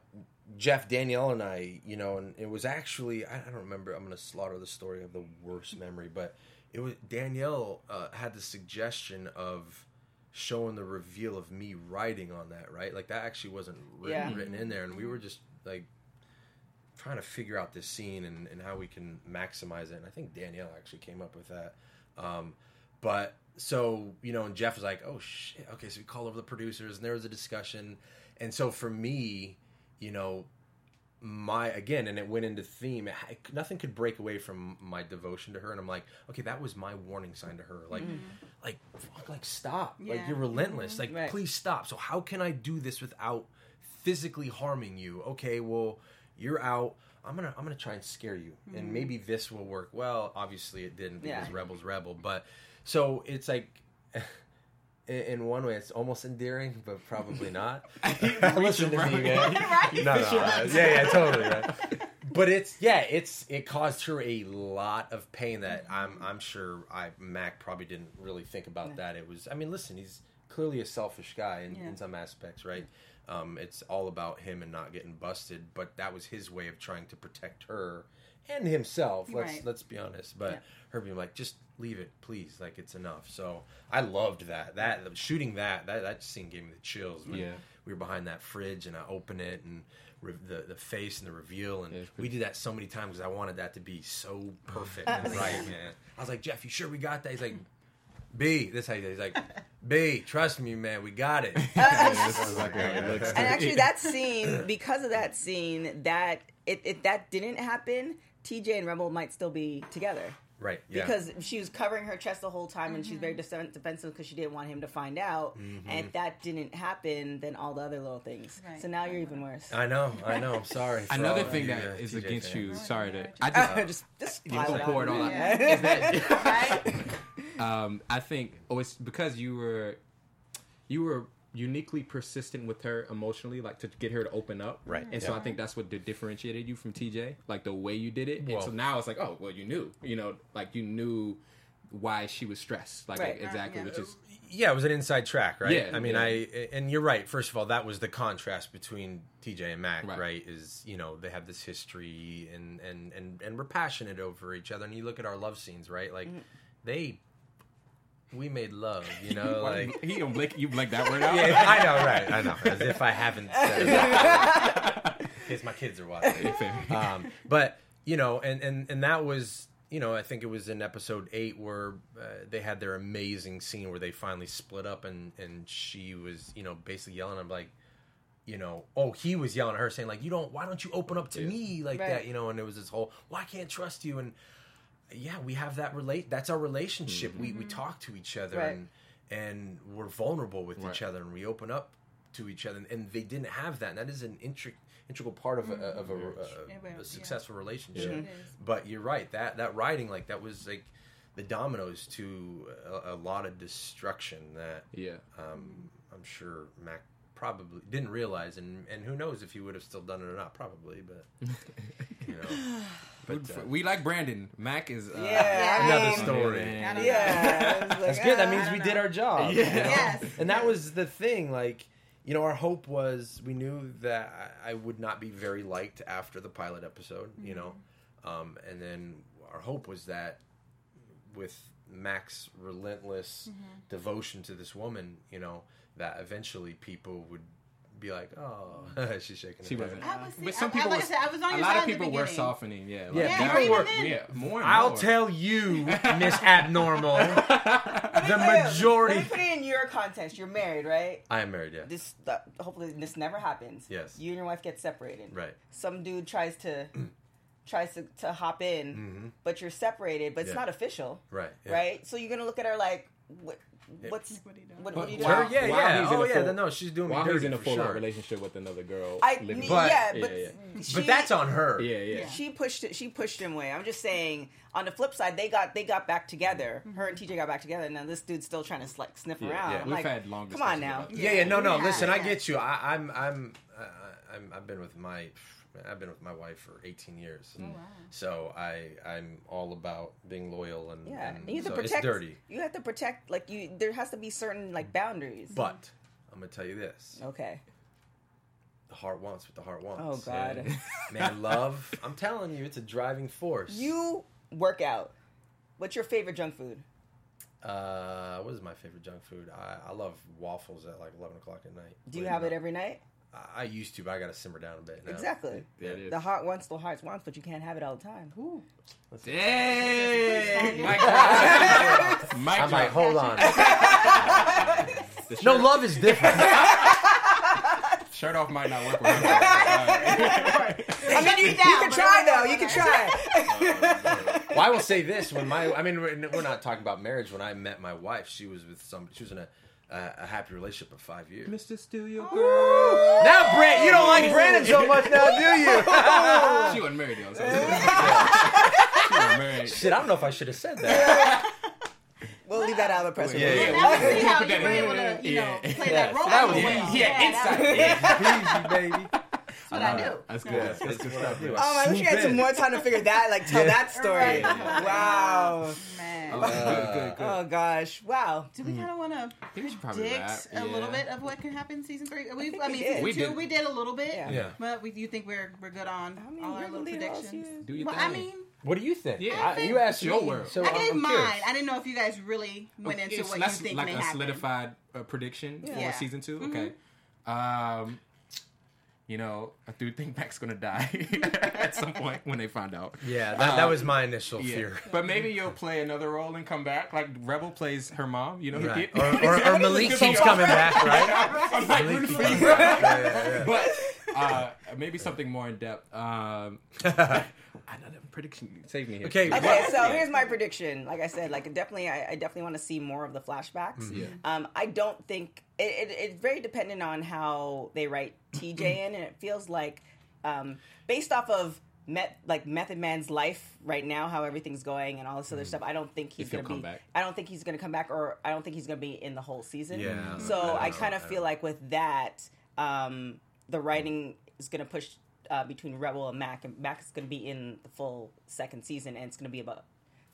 [SPEAKER 4] Jeff, Danielle, and I, you know, and it was actually I, I don't remember. I'm gonna slaughter the story of the worst memory, but it was Danielle uh, had the suggestion of showing the reveal of me writing on that, right? Like that actually wasn't written,
[SPEAKER 6] Yeah.
[SPEAKER 4] written in there, and we were just like trying to figure out this scene and, and how we can maximize it. And I think Danielle actually came up with that. Um, but so you know, and Jeff was like, "Oh shit, okay." So we call over the producers, and there was a discussion. And so for me, you know, my again, and it went into theme. I, nothing could break away from my devotion to her, and I'm like, okay, that was my warning sign to her. Like, mm-hmm. like, fuck, like stop. Like you're relentless. Mm-hmm. Like,
[SPEAKER 6] Right.
[SPEAKER 4] please stop. So how can I do this without physically harming you? Okay, well, you're out. I'm gonna I'm gonna try and scare you, and mm-hmm. maybe this will work. Well, obviously it didn't because
[SPEAKER 6] Yeah.
[SPEAKER 4] Rebel's Rebel, but so it's like. <laughs> In in one way, it's almost endearing, but probably not. <laughs> <laughs> Listen to me, man. <laughs>
[SPEAKER 1] Right?
[SPEAKER 4] No, no, yeah, yeah, totally, right. But it's yeah, it's it caused her a lot of pain that I'm I'm sure I Mac probably didn't really think about that. It was I mean, listen, he's clearly a selfish guy in,
[SPEAKER 1] Yeah.
[SPEAKER 4] in some aspects, right? Um, it's all about him and not getting busted, but that was his way of trying to protect her and himself. Let's
[SPEAKER 1] Right.
[SPEAKER 4] let's be honest. But
[SPEAKER 1] Yeah.
[SPEAKER 4] her being like, just leave it, please. Like it's enough. So I loved that. That shooting that that that scene gave me the chills. When
[SPEAKER 5] Yeah.
[SPEAKER 4] we were behind that fridge and I open it and re- the the face and the reveal and
[SPEAKER 5] Yeah,
[SPEAKER 4] we did that so many times because I wanted that to be so perfect and <laughs> right, man. I was like, Jeff, you sure we got that? He's like, B. This how he He's like, B. Trust me, man, we got it. <laughs> <laughs>
[SPEAKER 5] That's exactly how it looks.
[SPEAKER 6] and actually that scene because of that scene that it, it that didn't happen tj and rebel might still be together
[SPEAKER 4] right? Yeah.
[SPEAKER 6] because she was covering her chest the whole time and she's very def- defensive because she didn't want him to find out
[SPEAKER 4] Mm-hmm.
[SPEAKER 6] and if that didn't happen then all the other little things
[SPEAKER 1] Right.
[SPEAKER 6] so now you're even worse
[SPEAKER 4] I know, I know. I'm sorry.
[SPEAKER 5] Another
[SPEAKER 4] all
[SPEAKER 5] thing
[SPEAKER 4] you,
[SPEAKER 5] that
[SPEAKER 4] uh,
[SPEAKER 5] is
[SPEAKER 4] TJ
[SPEAKER 5] against
[SPEAKER 4] fans.
[SPEAKER 5] you. Sorry to.
[SPEAKER 1] yeah,
[SPEAKER 5] I
[SPEAKER 6] Uh, <laughs>
[SPEAKER 5] just.
[SPEAKER 6] just just
[SPEAKER 5] Yeah,
[SPEAKER 6] pile
[SPEAKER 5] don't
[SPEAKER 6] it
[SPEAKER 5] pour
[SPEAKER 6] on.
[SPEAKER 5] it all out.
[SPEAKER 1] Yeah. <laughs>
[SPEAKER 5] Is that
[SPEAKER 1] right? <laughs>
[SPEAKER 5] um, I think oh, it's because you were you were uniquely persistent with her emotionally, like to get her to open up.
[SPEAKER 4] Right,
[SPEAKER 5] And so. I think that's what differentiated you from TJ, like the way you did it.
[SPEAKER 4] Well-
[SPEAKER 5] and so now it's like, oh, well, you knew, you know, like you knew why she was stressed, like
[SPEAKER 6] Right.
[SPEAKER 5] exactly,
[SPEAKER 1] Yeah.
[SPEAKER 5] which is
[SPEAKER 4] Yeah, it was an inside track, right?
[SPEAKER 5] Yeah,
[SPEAKER 4] I mean,
[SPEAKER 5] yeah.
[SPEAKER 4] I and you're right. First of all, that was the contrast between TJ and Mac,
[SPEAKER 5] Right.
[SPEAKER 4] right? Is you know they have this history and and and and we're passionate over each other. And you look at our love scenes, right? Like mm. they, we made love, you <laughs> know, like.
[SPEAKER 5] he don't blink, you blink that word out.
[SPEAKER 4] Yeah, I know, right? I know. <laughs> As if I haven't said it. <laughs> In case my kids are watching. um, but you know, and and and that was you know, I think it was in episode eight where uh, they had their amazing scene where they finally split up, and and she was you know basically yelling. I'm like. You know, oh, he was yelling at her, saying like, "You don't. Why don't you open up to
[SPEAKER 5] Yeah.
[SPEAKER 4] me like
[SPEAKER 6] Right.
[SPEAKER 4] that?" You know, and it was this whole, "Well, I can't trust you." And yeah, we have that relate. That's our relationship. We we mm-hmm. talk to each other
[SPEAKER 6] Right.
[SPEAKER 4] and and we're vulnerable with
[SPEAKER 5] Right.
[SPEAKER 4] each other and we open up to each other. And, and they didn't have that. And that is an intri- integral part of a, of a, mm-hmm. a,
[SPEAKER 1] Yeah, well,
[SPEAKER 4] a
[SPEAKER 1] yeah.
[SPEAKER 4] successful relationship.
[SPEAKER 1] It mm-hmm. is.
[SPEAKER 4] But you're right. That that writing like that was like the dominoes to a, a lot of destruction that
[SPEAKER 5] Yeah.
[SPEAKER 4] um, I'm sure Mac probably didn't realize, and and who knows if he would have still done it or not, probably, but <laughs> you know, <sighs> <laughs> but uh,
[SPEAKER 5] we like Brandon. Mac is uh,
[SPEAKER 6] Yeah, I
[SPEAKER 4] another
[SPEAKER 6] mean-
[SPEAKER 4] story.
[SPEAKER 1] I
[SPEAKER 6] Yeah, like,
[SPEAKER 4] That's good. That means we
[SPEAKER 6] don't
[SPEAKER 4] did our job.
[SPEAKER 5] Yeah.
[SPEAKER 4] you know?
[SPEAKER 1] Yes.
[SPEAKER 4] And that was the thing. Like, you know, our hope was we knew that I I would not be very liked after the pilot episode, you know. Um, and then our hope was that with Mac's relentless devotion to this woman, you know, that eventually people would be like, oh, <laughs> she's shaking
[SPEAKER 5] She
[SPEAKER 4] her
[SPEAKER 5] wasn't.
[SPEAKER 4] head.
[SPEAKER 1] Was,
[SPEAKER 5] But
[SPEAKER 1] I-
[SPEAKER 5] some
[SPEAKER 1] I-
[SPEAKER 5] people
[SPEAKER 1] like
[SPEAKER 5] were-
[SPEAKER 1] I said, I was on
[SPEAKER 5] a lot
[SPEAKER 1] side
[SPEAKER 5] of people were softening. Yeah,
[SPEAKER 4] Yeah,
[SPEAKER 5] like,
[SPEAKER 1] Yeah,
[SPEAKER 5] that-
[SPEAKER 1] people
[SPEAKER 4] were-
[SPEAKER 5] Yeah, more. And
[SPEAKER 4] I'll
[SPEAKER 5] more.
[SPEAKER 4] tell you, <laughs> Miss Abnormal, the <laughs>
[SPEAKER 6] Wait, Let
[SPEAKER 4] majority.
[SPEAKER 6] me put it in your context. You're married, right?
[SPEAKER 4] I am married, yeah.
[SPEAKER 6] This uh, hopefully this never happens.
[SPEAKER 4] Yes.
[SPEAKER 6] You and your wife get separated.
[SPEAKER 4] Right.
[SPEAKER 6] Some dude tries to <clears throat> tries to, to hop in,
[SPEAKER 4] Mhm.
[SPEAKER 6] but you're separated, but it's
[SPEAKER 4] Yeah.
[SPEAKER 6] not official,
[SPEAKER 4] Right. yeah.
[SPEAKER 6] right? So you're gonna look at her like, what,
[SPEAKER 4] Yeah.
[SPEAKER 6] What's
[SPEAKER 1] Like, what are you doing?
[SPEAKER 6] what, what are you doing?
[SPEAKER 4] Her, yeah, yeah.
[SPEAKER 5] he's
[SPEAKER 4] Oh,
[SPEAKER 5] a
[SPEAKER 4] yeah.
[SPEAKER 5] full-
[SPEAKER 4] then no, she's doing me
[SPEAKER 5] While
[SPEAKER 4] dirty
[SPEAKER 5] he's in a full
[SPEAKER 4] sure.
[SPEAKER 5] relationship with another girl.
[SPEAKER 6] I
[SPEAKER 4] But-
[SPEAKER 6] yeah,
[SPEAKER 5] yeah,
[SPEAKER 6] but
[SPEAKER 5] yeah.
[SPEAKER 6] she-
[SPEAKER 4] But that's on her.
[SPEAKER 5] yeah, yeah.
[SPEAKER 1] Yeah.
[SPEAKER 6] She pushed it. She pushed him away. I'm just saying. On the flip side, they got they got back together. Her and TJ got back together. And Now this dude's still trying to like sniff
[SPEAKER 5] Yeah,
[SPEAKER 6] around.
[SPEAKER 5] yeah. We've
[SPEAKER 6] like,
[SPEAKER 5] had long
[SPEAKER 6] come on now.
[SPEAKER 5] about.
[SPEAKER 4] Yeah, yeah, no, no.
[SPEAKER 1] Yeah,
[SPEAKER 4] Listen, I get you. I, I'm, I'm, uh, I'm, I've been with my, I've been with my wife for 18 years.
[SPEAKER 1] Oh, wow.
[SPEAKER 4] So I, I'm all about being loyal and,
[SPEAKER 6] Yeah,
[SPEAKER 4] and
[SPEAKER 6] and you have
[SPEAKER 4] so
[SPEAKER 6] to protect.
[SPEAKER 4] it's dirty.
[SPEAKER 6] You have to protect. Like you, there has to be certain like boundaries.
[SPEAKER 4] But I'm gonna tell you this:
[SPEAKER 6] okay.
[SPEAKER 4] the heart wants what the heart wants.
[SPEAKER 6] Oh God.
[SPEAKER 5] Yeah.
[SPEAKER 4] man, <laughs> love. I'm telling you, it's a driving force.
[SPEAKER 6] You work out. What's your favorite junk food?
[SPEAKER 4] uh, what is my favorite junk food? I, I love waffles at like 11 o'clock at night.
[SPEAKER 6] Do you have
[SPEAKER 4] uh,
[SPEAKER 6] it every night?
[SPEAKER 4] I, I used to, but I gotta simmer down a bit. Now.
[SPEAKER 6] Exactly.
[SPEAKER 5] Yeah, it is.
[SPEAKER 6] The heart wants, the heart wants, but you can't have it all the time.
[SPEAKER 1] Ooh.
[SPEAKER 5] Dang! Mic drop.
[SPEAKER 4] I'm like, hold on. No, love is different. <laughs>
[SPEAKER 5] Shirt off might not work. With <laughs>
[SPEAKER 6] I mean, you, you can try though. You can try. <laughs>
[SPEAKER 4] well, I will say this: when my, I mean, we're, we're not talking about marriage. When I met my wife, she was with some, she was in a, uh, a happy relationship of five years.
[SPEAKER 5] Mr. Studio Girl.
[SPEAKER 4] Now, Brent, you don't like Brandon so much now, do you? <laughs>
[SPEAKER 5] She wasn't married though. So <laughs> she wasn't married.
[SPEAKER 4] Shit, I don't know if I should have said that. <laughs>
[SPEAKER 6] We'll leave that out of the press
[SPEAKER 4] Yeah,
[SPEAKER 6] release.
[SPEAKER 4] yeah.
[SPEAKER 1] That was see how you were able to, you know,
[SPEAKER 5] Yeah.
[SPEAKER 1] play
[SPEAKER 4] Yeah,
[SPEAKER 1] that role.
[SPEAKER 4] that was
[SPEAKER 1] so
[SPEAKER 4] easy.
[SPEAKER 1] well.
[SPEAKER 5] Yeah,
[SPEAKER 1] that-
[SPEAKER 5] inside.
[SPEAKER 4] Easy, baby.
[SPEAKER 1] That's what I do.
[SPEAKER 5] That's good. That's, that's good stuff.
[SPEAKER 4] I.
[SPEAKER 6] Oh, I wish you had some more time to figure that, like tell
[SPEAKER 4] Yeah.
[SPEAKER 6] that story.
[SPEAKER 1] Right.
[SPEAKER 6] Wow.
[SPEAKER 1] Man.
[SPEAKER 5] Good, good, good.
[SPEAKER 6] Oh gosh. Wow.
[SPEAKER 1] Do we kind of want to
[SPEAKER 5] think we should probably
[SPEAKER 1] predict
[SPEAKER 5] wrap,
[SPEAKER 1] a little bit of what can happen in season three? We,
[SPEAKER 6] think
[SPEAKER 1] I mean,
[SPEAKER 6] did.
[SPEAKER 1] season
[SPEAKER 5] We
[SPEAKER 1] two,
[SPEAKER 5] did.
[SPEAKER 1] we did a little bit.
[SPEAKER 6] Yeah.
[SPEAKER 4] Yeah.
[SPEAKER 1] But we, you think we're we're good on
[SPEAKER 6] I mean,
[SPEAKER 1] all our little predictions?
[SPEAKER 6] see you.
[SPEAKER 5] Do your
[SPEAKER 1] Well,
[SPEAKER 5] thing.
[SPEAKER 1] I mean,
[SPEAKER 4] What do you think?
[SPEAKER 5] Yeah.
[SPEAKER 4] I, you asked
[SPEAKER 5] your
[SPEAKER 4] me,
[SPEAKER 5] world.
[SPEAKER 4] so
[SPEAKER 1] I gave
[SPEAKER 4] I'm
[SPEAKER 1] mine.
[SPEAKER 4] curious.
[SPEAKER 1] I didn't know if you guys really went into
[SPEAKER 5] It's
[SPEAKER 1] what
[SPEAKER 5] less
[SPEAKER 1] you think
[SPEAKER 5] like
[SPEAKER 1] may
[SPEAKER 5] a solidified uh, prediction
[SPEAKER 1] Yeah.
[SPEAKER 5] for season 2
[SPEAKER 1] Mhm.
[SPEAKER 5] Okay. Um, you know, I do think Mac's gonna die <laughs> at some point when they find out.
[SPEAKER 4] Yeah, that, that was um, my initial
[SPEAKER 5] Yeah.
[SPEAKER 4] fear.
[SPEAKER 5] But maybe you'll play another role and come back, like Rebel plays her mom. You know,
[SPEAKER 4] Right. <laughs> Or, or, or Malik keeps coming back, right? <laughs>
[SPEAKER 5] I'm like,
[SPEAKER 4] Malik keeps coming back.
[SPEAKER 5] But uh, maybe something more in depth. Um, <laughs> another prediction. Save me here.
[SPEAKER 4] Okay,
[SPEAKER 6] Okay,
[SPEAKER 4] Well,
[SPEAKER 6] so here's my prediction. Like I said, like definitely, I, I definitely want to see more of the flashbacks.
[SPEAKER 5] Yeah.
[SPEAKER 6] Um, I don't think it, it, it's very dependent on how they write TJ in, and it feels like um, based off of Met, like Method Man's life right now, how everything's going, and all this other stuff. I don't think he's
[SPEAKER 5] If
[SPEAKER 6] gonna be.
[SPEAKER 5] come back.
[SPEAKER 6] I don't think he's gonna come back, or I don't think he's gonna be in the whole season.
[SPEAKER 4] Yeah.
[SPEAKER 6] So
[SPEAKER 4] I
[SPEAKER 6] I, kind of feel like with that, um, the writing is gonna push. Uh, between Rebel and Mac, and Mac is going to be in the full second season, and it's going to be about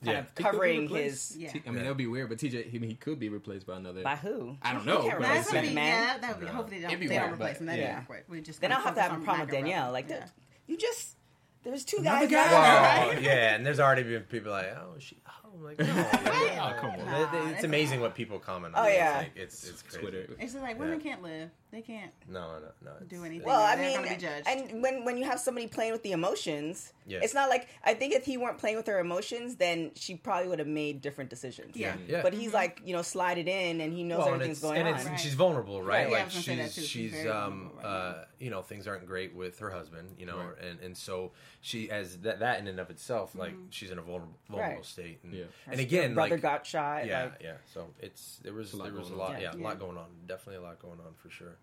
[SPEAKER 6] kind
[SPEAKER 4] Yeah.
[SPEAKER 6] of
[SPEAKER 5] He could be
[SPEAKER 6] covering his
[SPEAKER 1] Yeah.
[SPEAKER 5] T- I mean, that would be weird, but TJ, he, he could be replaced by another.
[SPEAKER 6] by who?
[SPEAKER 5] I don't know, but
[SPEAKER 6] replace
[SPEAKER 1] That
[SPEAKER 5] it's
[SPEAKER 1] would be, yeah, that would be. Hopefully they don't,
[SPEAKER 5] It'd
[SPEAKER 1] they don't replace him. That'd
[SPEAKER 5] yeah.
[SPEAKER 1] be awkward. We just
[SPEAKER 6] Then I'll have to have a problem with Danielle. Like,
[SPEAKER 1] Yeah.
[SPEAKER 6] dude, you just there's two
[SPEAKER 5] Another
[SPEAKER 6] guys.
[SPEAKER 5] guy?
[SPEAKER 6] left.
[SPEAKER 4] Oh, <laughs> yeah, and there's already been people like, oh, she, oh, I'm like, no, <laughs>
[SPEAKER 5] Oh, come on.
[SPEAKER 4] They- they-
[SPEAKER 1] Nah,
[SPEAKER 4] it's
[SPEAKER 1] that's
[SPEAKER 4] amazing what people comment on.
[SPEAKER 6] Oh,
[SPEAKER 4] It's
[SPEAKER 6] yeah.
[SPEAKER 4] like, it's it's crazy.
[SPEAKER 5] Twitter.
[SPEAKER 1] It's just like women
[SPEAKER 4] Yeah.
[SPEAKER 1] can't live. They can't.
[SPEAKER 4] No, no, no. it's-
[SPEAKER 1] Do anything.
[SPEAKER 6] Well, I
[SPEAKER 1] They're
[SPEAKER 6] mean,
[SPEAKER 1] be judged.
[SPEAKER 6] and when when you have somebody playing with the emotions,
[SPEAKER 4] Yeah.
[SPEAKER 6] it's not like I think if he weren't playing with her emotions, then she probably would have made different decisions.
[SPEAKER 1] Yeah.
[SPEAKER 4] Yeah.
[SPEAKER 6] But he's like, you know, slide it in, and he knows
[SPEAKER 4] well,
[SPEAKER 6] everything's
[SPEAKER 4] it's,
[SPEAKER 6] going
[SPEAKER 4] and
[SPEAKER 6] on.
[SPEAKER 4] it's,
[SPEAKER 1] Right.
[SPEAKER 4] she's vulnerable, right?
[SPEAKER 6] Right.
[SPEAKER 1] Yeah,
[SPEAKER 4] Like
[SPEAKER 1] was gonna say that
[SPEAKER 4] she's.
[SPEAKER 1] She's
[SPEAKER 4] she's um
[SPEAKER 1] right
[SPEAKER 4] uh you know things aren't great with her husband, you know,
[SPEAKER 5] Right.
[SPEAKER 4] and and so she as that that in and of itself, like
[SPEAKER 1] Mm-hmm.
[SPEAKER 4] she's in a vulnerable vulnerable
[SPEAKER 6] Right.
[SPEAKER 4] state, and,
[SPEAKER 5] Yeah.
[SPEAKER 4] and
[SPEAKER 6] Her
[SPEAKER 4] again,
[SPEAKER 6] brother
[SPEAKER 4] like
[SPEAKER 6] got shot.
[SPEAKER 4] yeah,
[SPEAKER 6] like,
[SPEAKER 4] yeah. So it's there was
[SPEAKER 5] a lot
[SPEAKER 4] there was a
[SPEAKER 5] going
[SPEAKER 4] lot,
[SPEAKER 6] on.
[SPEAKER 4] yeah, a lot going on, definitely a lot going on for sure.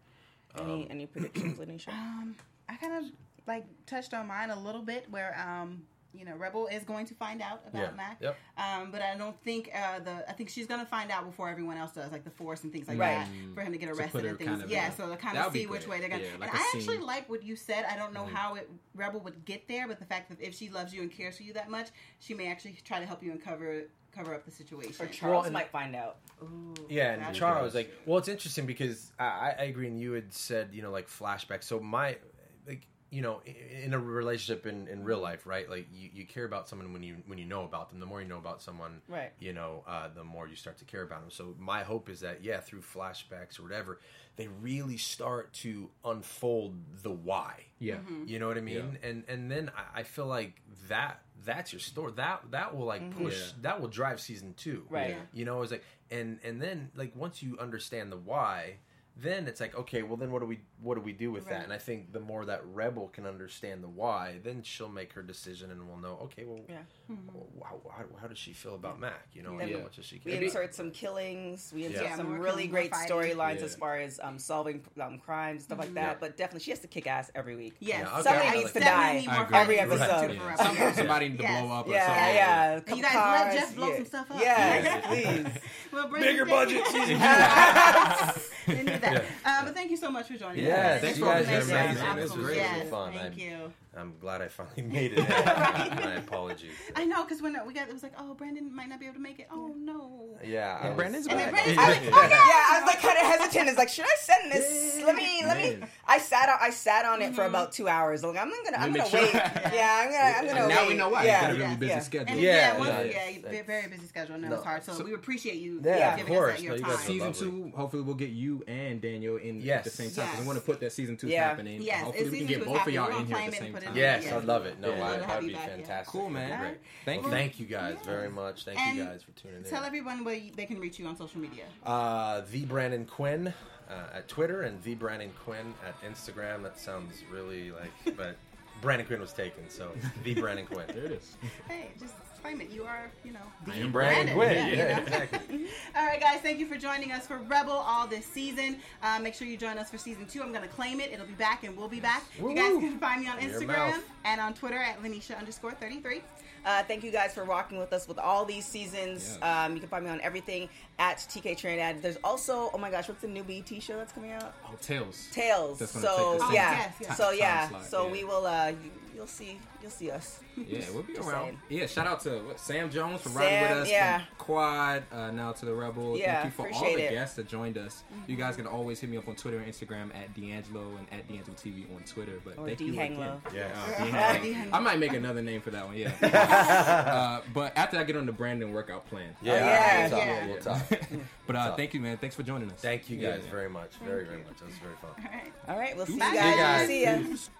[SPEAKER 6] Any
[SPEAKER 4] Um,
[SPEAKER 6] any predictions, Lanisha?
[SPEAKER 1] Um, I kind of like touched on mine a little bit, where um, you know, Rebel is going to find out about
[SPEAKER 4] Yeah.
[SPEAKER 1] Mac.
[SPEAKER 4] Yep.
[SPEAKER 1] Um, but I don't think uh, the I think she's going to find out before everyone else does, like the Force and things like
[SPEAKER 6] Right.
[SPEAKER 1] that, for him to get arrested
[SPEAKER 5] put
[SPEAKER 1] and things.
[SPEAKER 5] kind of
[SPEAKER 1] yeah,
[SPEAKER 5] a-
[SPEAKER 1] so to kind of see which way they're going.
[SPEAKER 5] Yeah, like
[SPEAKER 1] and
[SPEAKER 5] a
[SPEAKER 1] I actually like what you said. I don't know how it Rebel would get there, but the fact that if she loves you and cares for you that much, she may actually try to help you and cover cover up the situation.
[SPEAKER 6] Or Charles
[SPEAKER 4] and-
[SPEAKER 6] might find out.
[SPEAKER 4] Yeah, and Charles, like, well, it's interesting because I, I I agree, and you had said, you know, like flashbacks. So my, like, you know, in a relationship in, in real life, right? Like, you, you care about someone when you when you know about them. The more you know about someone,
[SPEAKER 6] Right.
[SPEAKER 4] You know, uh, the more you start to care about them. So my hope is that, yeah, through flashbacks or whatever, they really start to unfold the why.
[SPEAKER 5] Yeah.
[SPEAKER 4] You know what I mean? And and then I, I feel like that that's your story. That that will like push.
[SPEAKER 5] Yeah.
[SPEAKER 4] That will drive season two.
[SPEAKER 6] Right.
[SPEAKER 1] Yeah.
[SPEAKER 4] You know, it's like and and then like once you understand the why, then it's like okay, well then what do we what do we do with
[SPEAKER 1] Right.
[SPEAKER 4] that? And I think the more that Rebel can understand the why, then she'll make her decision and we'll know okay, well,
[SPEAKER 6] Yeah.
[SPEAKER 1] Mm-hmm.
[SPEAKER 4] how, how, how does she feel about Mac? You know,
[SPEAKER 6] Then
[SPEAKER 4] how much does she
[SPEAKER 6] We
[SPEAKER 4] care?
[SPEAKER 6] insert some killings. We insert
[SPEAKER 4] Yeah.
[SPEAKER 6] some really great storylines
[SPEAKER 5] Yeah.
[SPEAKER 6] as far as um, solving um, crimes, stuff like that.
[SPEAKER 4] Yeah.
[SPEAKER 6] But definitely, she has to kick ass every week.
[SPEAKER 1] Yes,
[SPEAKER 4] Yeah.
[SPEAKER 6] Somebody
[SPEAKER 4] I
[SPEAKER 6] needs
[SPEAKER 4] like
[SPEAKER 6] to die
[SPEAKER 1] Definitely more
[SPEAKER 5] I agree.
[SPEAKER 6] every episode. <laughs>
[SPEAKER 1] to
[SPEAKER 5] Yeah. Somebody needs to
[SPEAKER 1] Yes.
[SPEAKER 5] blow up or
[SPEAKER 6] Yeah,
[SPEAKER 5] something.
[SPEAKER 6] yeah.
[SPEAKER 1] You guys
[SPEAKER 6] cars,
[SPEAKER 1] let Jeff blow some stuff up.
[SPEAKER 6] Yeah, <laughs> please.
[SPEAKER 4] Bigger budget
[SPEAKER 1] you.
[SPEAKER 4] season <laughs> <laughs>
[SPEAKER 1] They need that. Uh, but thank you so much for joining
[SPEAKER 4] Yeah,
[SPEAKER 1] us.
[SPEAKER 4] thanks
[SPEAKER 5] you
[SPEAKER 4] for
[SPEAKER 5] guys
[SPEAKER 4] having
[SPEAKER 5] are
[SPEAKER 4] me.
[SPEAKER 5] amazing.
[SPEAKER 4] man.
[SPEAKER 5] This
[SPEAKER 4] This
[SPEAKER 5] was
[SPEAKER 4] was
[SPEAKER 5] great.
[SPEAKER 4] really
[SPEAKER 1] Yes,
[SPEAKER 4] fun.
[SPEAKER 1] Thank
[SPEAKER 4] I'm,
[SPEAKER 1] you.
[SPEAKER 4] I'm glad I finally <laughs> made it. <laughs> My apologies.
[SPEAKER 1] I know, because when we got, it was like, oh, Brandon might not be able to make it. Oh no.
[SPEAKER 4] Yeah, I was-
[SPEAKER 5] Brandon's
[SPEAKER 1] And
[SPEAKER 5] back.
[SPEAKER 1] Brandon's
[SPEAKER 6] I
[SPEAKER 1] like, <laughs>
[SPEAKER 6] was,
[SPEAKER 1] oh,
[SPEAKER 6] yeah, I was like kind of hesitant. It's like, should I send this? let me, let me. I sat on, I sat on it for mm-hmm. about two hours. Like, I'm gonna, I'm gonna
[SPEAKER 5] me
[SPEAKER 6] wait. Yeah, I'm gonna, I'm gonna
[SPEAKER 5] now
[SPEAKER 6] wait.
[SPEAKER 5] we know why.
[SPEAKER 6] Yeah,
[SPEAKER 5] You got a really
[SPEAKER 6] yeah,
[SPEAKER 5] busy
[SPEAKER 6] yeah.
[SPEAKER 5] schedule.
[SPEAKER 1] And
[SPEAKER 4] Yeah,
[SPEAKER 1] yeah, once,
[SPEAKER 4] yeah.
[SPEAKER 1] yeah, very busy schedule. No,
[SPEAKER 4] No.
[SPEAKER 1] it's hard. So,
[SPEAKER 5] So-
[SPEAKER 1] we appreciate you
[SPEAKER 4] Yeah, of course.
[SPEAKER 1] us that,
[SPEAKER 4] No,
[SPEAKER 1] your
[SPEAKER 4] you
[SPEAKER 1] time.
[SPEAKER 5] Season two, hopefully we'll get you and Danielle in at the same time. 'cause
[SPEAKER 1] Yes.
[SPEAKER 5] we want to put that season two happening.
[SPEAKER 1] Yes,
[SPEAKER 5] hopefully
[SPEAKER 1] it's
[SPEAKER 5] we can
[SPEAKER 1] season
[SPEAKER 5] get
[SPEAKER 1] two
[SPEAKER 5] both of
[SPEAKER 1] happening.
[SPEAKER 5] y'all in here at the
[SPEAKER 1] claim it
[SPEAKER 5] same
[SPEAKER 1] and put
[SPEAKER 5] time.
[SPEAKER 1] in
[SPEAKER 4] Yes, I'd love it. No,
[SPEAKER 5] Yeah.
[SPEAKER 4] I, that'd be fantastic.
[SPEAKER 5] Cool, man.
[SPEAKER 4] great.
[SPEAKER 5] Thank
[SPEAKER 4] Well,
[SPEAKER 5] you.
[SPEAKER 4] thank you guys very much. Thank
[SPEAKER 1] And
[SPEAKER 4] you guys for tuning in.
[SPEAKER 1] Tell everyone where you, they can reach you on social media.
[SPEAKER 4] Uh, the Brandon Quinn uh, at Twitter and the Brandon Quinn at Instagram. That sounds really like, but <laughs> Brandon Quinn was taken, so the Brandon Quinn.
[SPEAKER 5] There it is.
[SPEAKER 1] Hey, just claim it. You are, you know, the
[SPEAKER 4] Brandon
[SPEAKER 1] Brandon.
[SPEAKER 4] Quinn.
[SPEAKER 1] Yeah,
[SPEAKER 4] Yeah,
[SPEAKER 1] you know?
[SPEAKER 4] exactly. <laughs>
[SPEAKER 1] All right, guys, thank you for joining us for Rebel all this season. Uh, make sure you join us for season two. I'm going to claim it. It'll be back and we'll be back. You guys can find me on Instagram and on Twitter at Lanisha underscore 33.
[SPEAKER 6] Uh, thank you guys for rocking with us with all these seasons.
[SPEAKER 5] Yeah.
[SPEAKER 6] Um, you can find me on everything at TK Trinidad. There's also, oh my gosh, what's the new BET show that's coming out?
[SPEAKER 5] Oh, Tales. Tales.
[SPEAKER 6] So yeah,
[SPEAKER 1] Yes, yes.
[SPEAKER 6] so yeah, so
[SPEAKER 5] yeah.
[SPEAKER 6] we will. Uh, you'll see, you'll see us.
[SPEAKER 5] Yeah, we'll be around.
[SPEAKER 6] saying.
[SPEAKER 5] Yeah, shout out to what, Sam Jones for
[SPEAKER 6] Sam,
[SPEAKER 5] riding with us.
[SPEAKER 6] yeah.
[SPEAKER 5] From Quad, uh, now to the Rebel.
[SPEAKER 6] Yeah,
[SPEAKER 5] Thank you for all the
[SPEAKER 6] it.
[SPEAKER 5] guests that joined us. You guys can always hit me up on Twitter and Instagram at D'Angelo and at D'Angelo TV on Twitter. But
[SPEAKER 6] Or
[SPEAKER 5] thank
[SPEAKER 6] D
[SPEAKER 5] you again.
[SPEAKER 4] Yeah. <laughs>
[SPEAKER 5] Uh,
[SPEAKER 1] D-Hang.
[SPEAKER 5] I might make another name for that one. Yeah. <laughs> uh, but after I get on the Brandon workout plan.
[SPEAKER 4] Yeah,
[SPEAKER 6] yeah,
[SPEAKER 4] we'll talk. <laughs>
[SPEAKER 1] yeah.
[SPEAKER 4] We'll talk.
[SPEAKER 5] But uh, thank you, man. Thanks for joining us.
[SPEAKER 4] Thank you guys
[SPEAKER 5] yeah.
[SPEAKER 4] very much. Very, very much. That was very fun.
[SPEAKER 1] All right.
[SPEAKER 6] All right, we'll see you guys.
[SPEAKER 4] See you guys.
[SPEAKER 6] See ya.